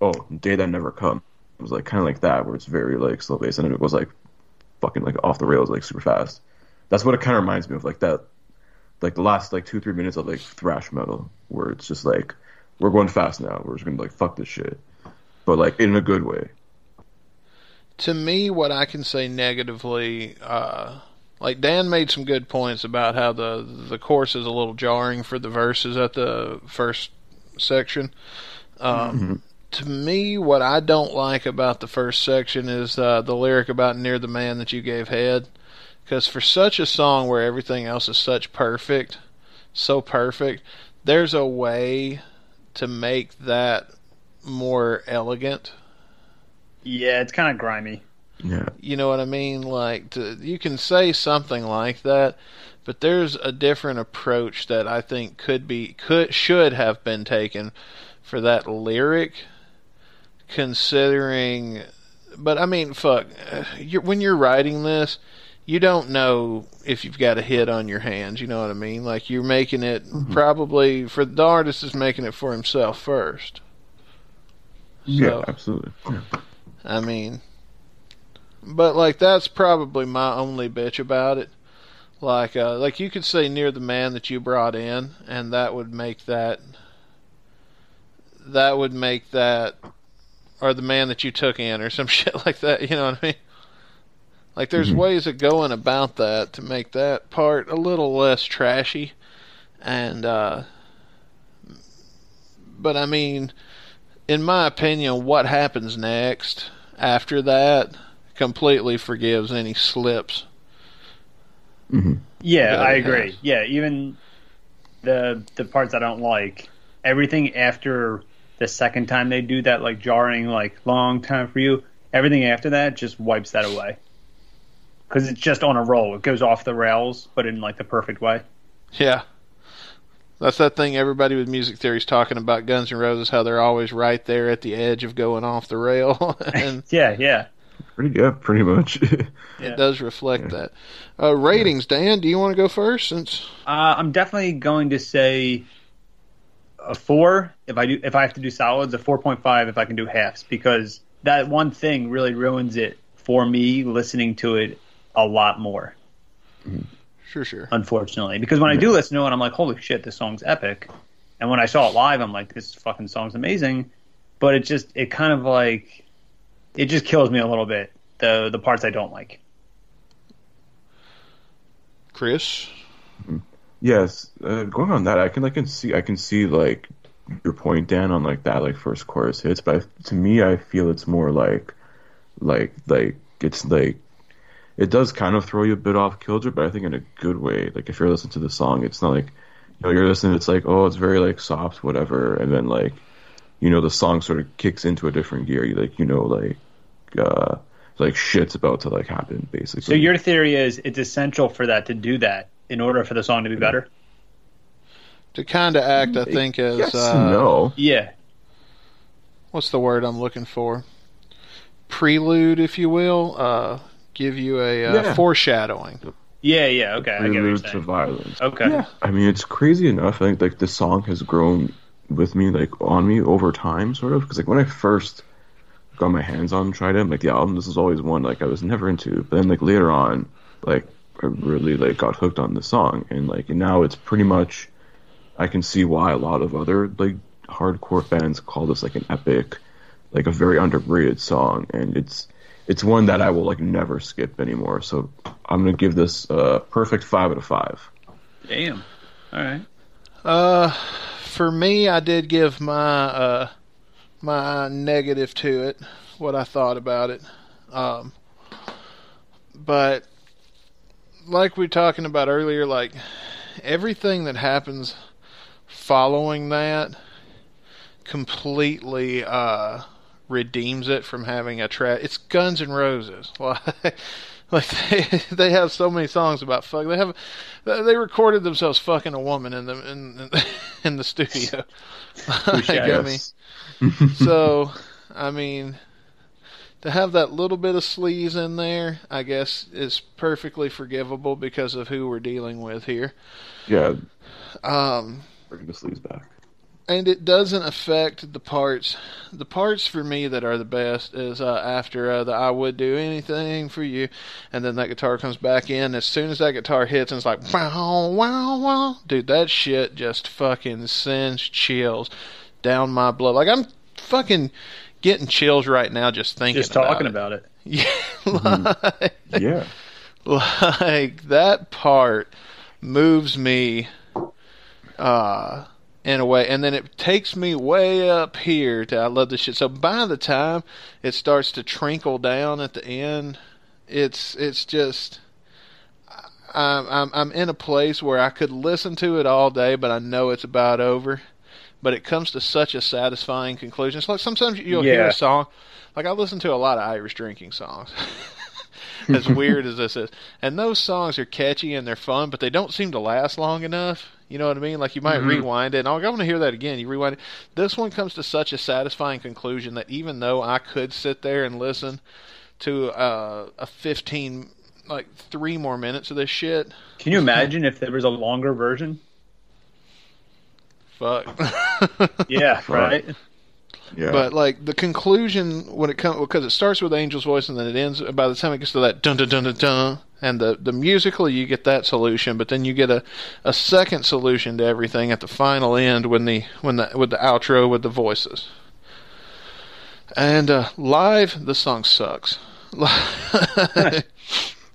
oh Day That Never Come. It was like kind of like that, where it's very like slow paced, and it goes like fucking like off the rails like super fast. That's what it kind of reminds me of, like that, like the last like two three minutes of like thrash metal, where it's just like we're going fast now, we're just gonna like fuck this shit, but like in a good way. To me, what I can say negatively, uh, like Dan made some good points about how the the chorus is a little jarring for the verses at the first section. Um, To me, what I don't like about the first section is uh, the lyric about "near the man that you gave head," because for such a song where everything else is such perfect, so perfect, there's a way to make that more elegant. Yeah, it's kind of grimy. Yeah, You know what I mean? Like, to, you can say something like that, but there's a different approach that I think could be, could, should have been taken for that lyric, considering. But I mean, fuck, uh, you're, when you're writing this, you don't know if you've got a hit on your hands. You know what I mean? Like, you're making it probably for the artist is making it for himself first. yeah, absolutely. Yeah. I mean, but like that's probably my only bitch about it. Like, uh, like you could say near the man that you brought in, and that would make that. That would make that, or the man that you took in, or some shit like that. You know what I mean? Like, there's ways of going about that to make that part a little less trashy, and. uh But I mean, in my opinion, what happens next after that completely forgives any slips. Mm-hmm. Yeah, Yeah, I agree. has. Yeah, even the the parts I don't like, everything after the second time they do that like jarring like long time for you, everything after that just wipes that away. Cuz it's just on a roll. It goes off the rails, but in like the perfect way. Yeah. That's that thing everybody with music theory is talking about Guns N' Roses, how they're always right there at the edge of going off the rail. and Yeah, yeah. Pretty, yeah, pretty much. Yeah. it does reflect that. Uh, ratings, Dan, do you want to go first? Since Uh, I'm definitely going to say a four if I do if I have to do solids, a four point five if I can do halves because that one thing really ruins it for me listening to it a lot more. Sure, sure. Unfortunately, because when I do listen to it, I'm like, holy shit, this song's epic. And when I saw it live, I'm like, this fucking song's amazing. But it just it kind of like it just kills me a little bit the the parts I don't like. Chris? Yes, uh, going on that, I can I can see I can see like your point, Dan, on like that like first chorus hits, but I, to me, I feel it's more like like like it's like it does kind of throw you a bit off kilter, but I think in a good way. Like if you're listening to the song, it's not like you know you're listening, it's like oh, it's very like soft, whatever, and then like you know the song sort of kicks into a different gear. You like you know like uh like shit's about to like happen basically. So your theory is it's essential for that to do that in order for the song to be better. To kind of act, I think, as yes, uh, no. Yeah. what's the word I'm looking for? Prelude, if you will. Uh, give you a uh, Yeah. foreshadowing. Yeah, yeah, okay. I get what you're Prelude to violence. Okay. Yeah, I mean it's crazy enough. I think like the song has grown with me, like on me over time, sort of. Because like when I first got my hands on Trident, like the album, this was always one like I was never into. But then like later on, like I really like got hooked on the song, and like now it's pretty much. I can see why a lot of other like hardcore fans call this like an epic, like a very underrated song, and it's it's one that I will like never skip anymore. So I'm gonna give this a perfect five out of five. Damn. All right. Uh, for me, I did give my uh my negative to it, what I thought about it. Um, but like we were talking about earlier, like everything that happens following that completely uh, redeems it from having a track. It's Guns N' Roses. Like, like they, they have so many songs about fuck. They have they recorded themselves fucking a woman in the in in the studio. like, I mean, so I mean, to have that little bit of sleaze in there, I guess is perfectly forgivable because of who we're dealing with here. Yeah, Um, bring the sleaze back. And it doesn't affect the parts. The parts for me that are the best is uh, after uh, the "I would do anything for you," and then that guitar comes back in. As soon as that guitar hits, and it's like wow, wow, wow, dude, that shit just fucking sends chills down my blood. Like I'm fucking getting chills right now just thinking, Just talking about about it. it. Yeah, like, Yeah, like that part moves me uh in a way and then it takes me way up here to I love this shit. So by the time it starts to trinkle down at the end, it's it's just I'm I'm I'm in a place where I could listen to it all day, but I know it's about over. But it comes to such a satisfying conclusion. It's like sometimes you'll hear a song. Like I listen to a lot of Irish drinking songs. as weird as this is. And those songs are catchy and they're fun, but they don't seem to last long enough. You know what I mean? Like you might rewind it, and I'll, I want to hear that again. You rewind it. This one comes to such a satisfying conclusion that even though I could sit there and listen to uh, a 15, like three more minutes of this shit, Can you imagine if there was a longer version? fuck. Yeah, right. Yeah. But like the conclusion when it comes because it starts with Angel's voice and then it ends. By the time it gets to that dun dun dun dun dun, and the the musically you get that solution, but then you get a a second solution to everything at the final end when the when the with the outro with the voices. And uh, live, the song sucks. yeah.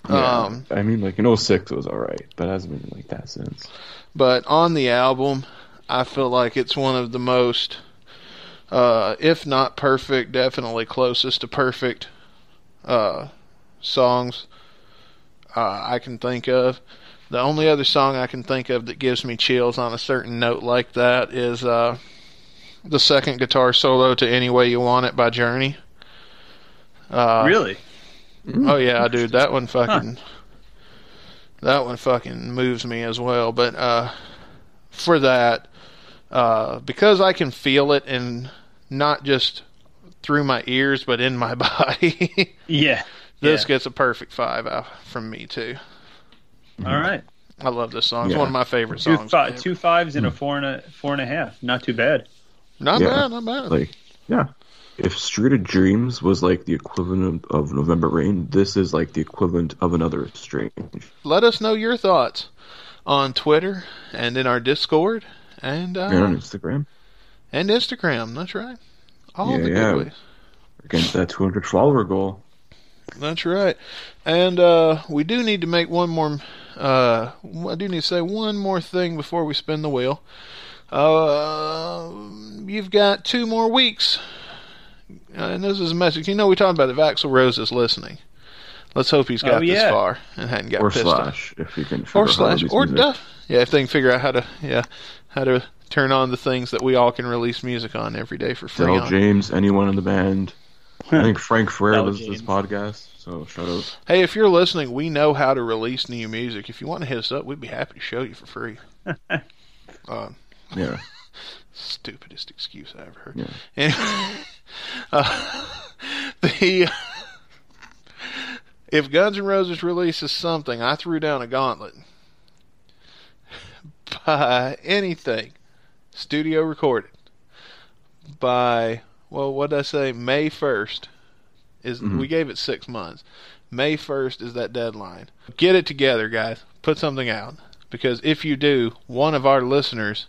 um, I mean, like in 06 it was all right, but it hasn't been like that since. but on the album, I feel like it's one of the most, uh, if not perfect, definitely closest to perfect uh, songs uh, I can think of. The only other song I can think of that gives me chills on a certain note like that is uh, the second guitar solo to "Any Way You Want It" by Journey. Uh, really? Oh yeah, dude, that one fucking that one fucking moves me as well. But uh for that, uh because I can feel it and not just through my ears but in my body, Yeah. this Yeah. gets a perfect five out from me too. All right. I love this song. It's Yeah. one of my favorite Two, songs. fi- two fives and a four and a four and a half. Not too bad. Not Yeah. bad, not bad. Like, yeah. If Street of Dreams was like the equivalent of November Rain, this is like the equivalent of another Estranged. Let us know your thoughts on Twitter and in our Discord and uh, And on Instagram. And Instagram. That's right. All Yeah, the good yeah. ways. Against that 200 follower goal. That's right. And uh, we do need to make one more. Uh, I do need to say one more thing before we spin the wheel. Uh, you've got two more weeks. Uh, and this is a message. You know, we talked about if Axl Rose is listening. Let's hope he's got Oh, this far and hadn't got or pissed off. slash, if you can figure Or out how to slash. Or music. duh. Yeah, if they can figure out how to. Yeah, how to turn on the things that we all can release music on every day for free. Del on. James, anyone in the band. I think Frank Ferrer listens to this podcast, so shout out. Hey, if you're listening, we know how to release new music. If you want to hit us up, we'd be happy to show you for free. uh, Yeah. stupidest excuse I ever heard. Yeah. Anyway, uh, the if Guns N' Roses releases something, I threw down a gauntlet. By anything, studio recorded by well, what did I say? May first is mm-hmm. we gave it six months. May first is that deadline. Get it together, guys. Put something out because if you do, one of our listeners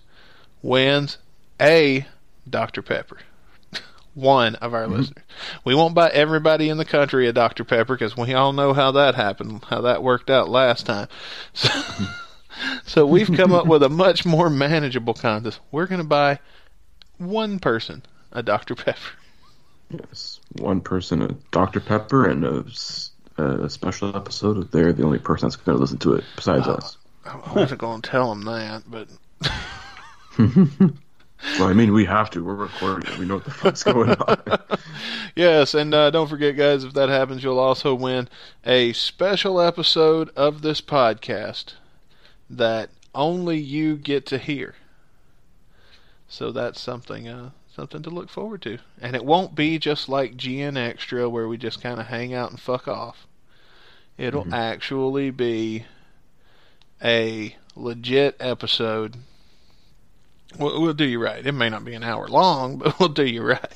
wins a Dr. Pepper. One of our mm-hmm. listeners. We won't buy everybody in the country a Dr. Pepper because we all know how that happened, how that worked out last time. So, mm-hmm. So we've come up with a much more manageable contest. We're going to buy one person a Dr. Pepper. Yes. One person, a Dr. Pepper, and a special episode of They're the only person that's going to listen to it besides us. I wasn't going to tell them that, but Well, I mean, we have to. We're recording it. We know what the fuck's going on. Yes, and uh, don't forget, guys, if that happens, you'll also win a special episode of this podcast that only you get to hear. So that's something, uh, something to look forward to. And it won't be just like GN Extra, where we just kind of hang out and fuck off. It'll actually be a legit episode. We'll, we'll do you right. It may not be an hour long, but we'll do you right.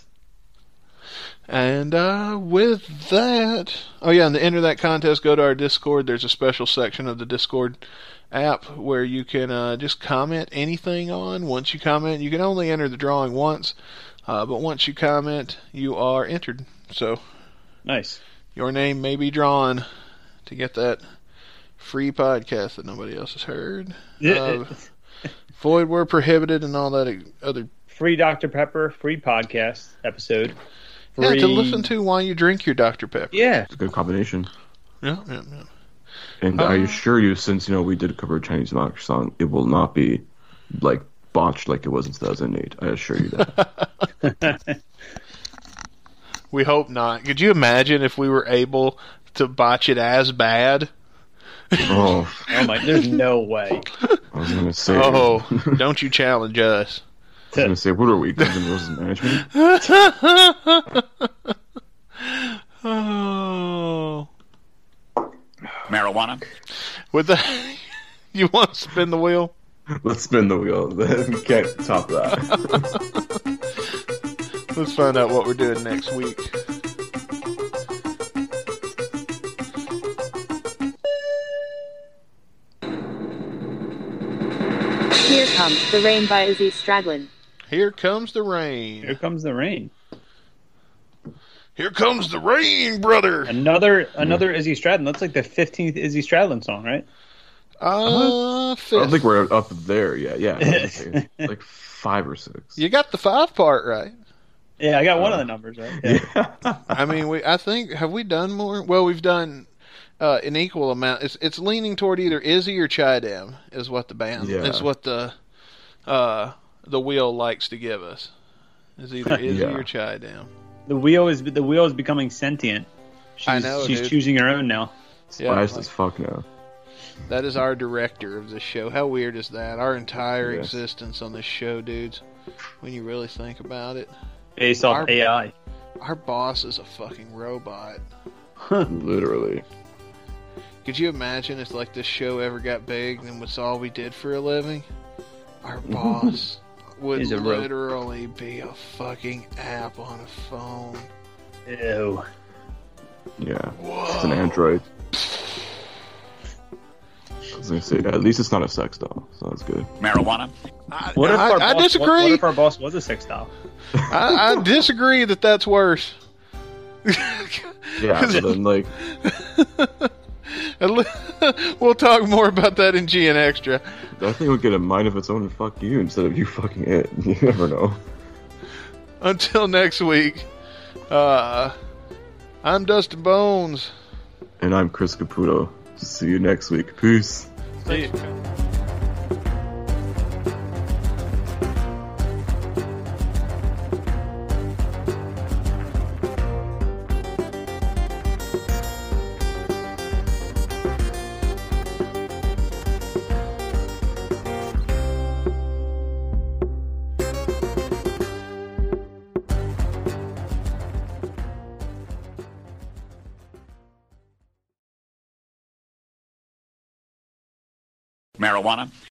And uh, with that, oh yeah, and to enter that contest, go to our Discord. There's a special section of the Discord app where you can uh, just comment anything on. Once you comment, you can only enter the drawing once, uh, but once you comment, you are entered. So Nice. your name may be drawn to get that free podcast that nobody else has heard. Uh, Void were prohibited and all that other Free Dr. Pepper, free podcast episode. yeah, to listen to while you drink your Dr Pepper. Yeah. It's a good combination. Yeah, yeah, yeah. And I uh-huh. assure you, since you know we did a cover a Chinese monarch song, it will not be like botched like it was in 2008. I assure you that. We hope not. Could you imagine if we were able to botch it as bad? oh, Oh my, there's no way. I was gonna say. Oh, don't you challenge us. I was gonna say, what are we? Guns N' Roses management? Oh. Marijuana. With the, you want to spin the wheel? Let's spin the wheel. we can't top that. Let's find out what we're doing next week. Here comes the rain by Izzy Stradlin. Here comes the rain. Here comes the rain. Here comes the rain, brother. Another another Izzy Stradlin. That's like the fifteenth Izzy Stradlin song, right? Uh, I don't think we're up there yet. Yeah, I was gonna say, like five or six. You got the five part right. Yeah, I got one of the numbers right. Yeah. I mean, we. I think have we done more? Well, we've done uh, an equal amount. It's it's leaning toward either Izzy or Chidam is what the band Yeah. is what the uh, the wheel likes to give us. Is either Izzy Yeah. or Chidam. The wheel is the wheel is becoming sentient. She's, I know, she's dude. choosing her own now. Yeah, Spiced like- as fuck now. That is our director of the show. How weird is that? Our entire Yes. existence on this show, dudes. When you really think about it, Based off Our- AI. our boss is a fucking robot. Literally. Could you imagine if like this show ever got big and was all we did for a living? Our boss would He's a ro- literally be a fucking app on a phone. Ew. Yeah. Whoa. It's an android. I was gonna say, at least it's not a sex doll, so that's good. Marijuana. I, What if I, our I boss, disagree. What, what if our boss was a sex doll? I, I disagree that that's worse. Yeah, so then like, At le- we'll talk more about that in GN Extra. I think thing would get a mind of its own and fuck you instead of you fucking it. You never know. Until next week, uh, I'm Dustin Bones. And I'm Chris Caputo. See you next week. Peace. Marijuana.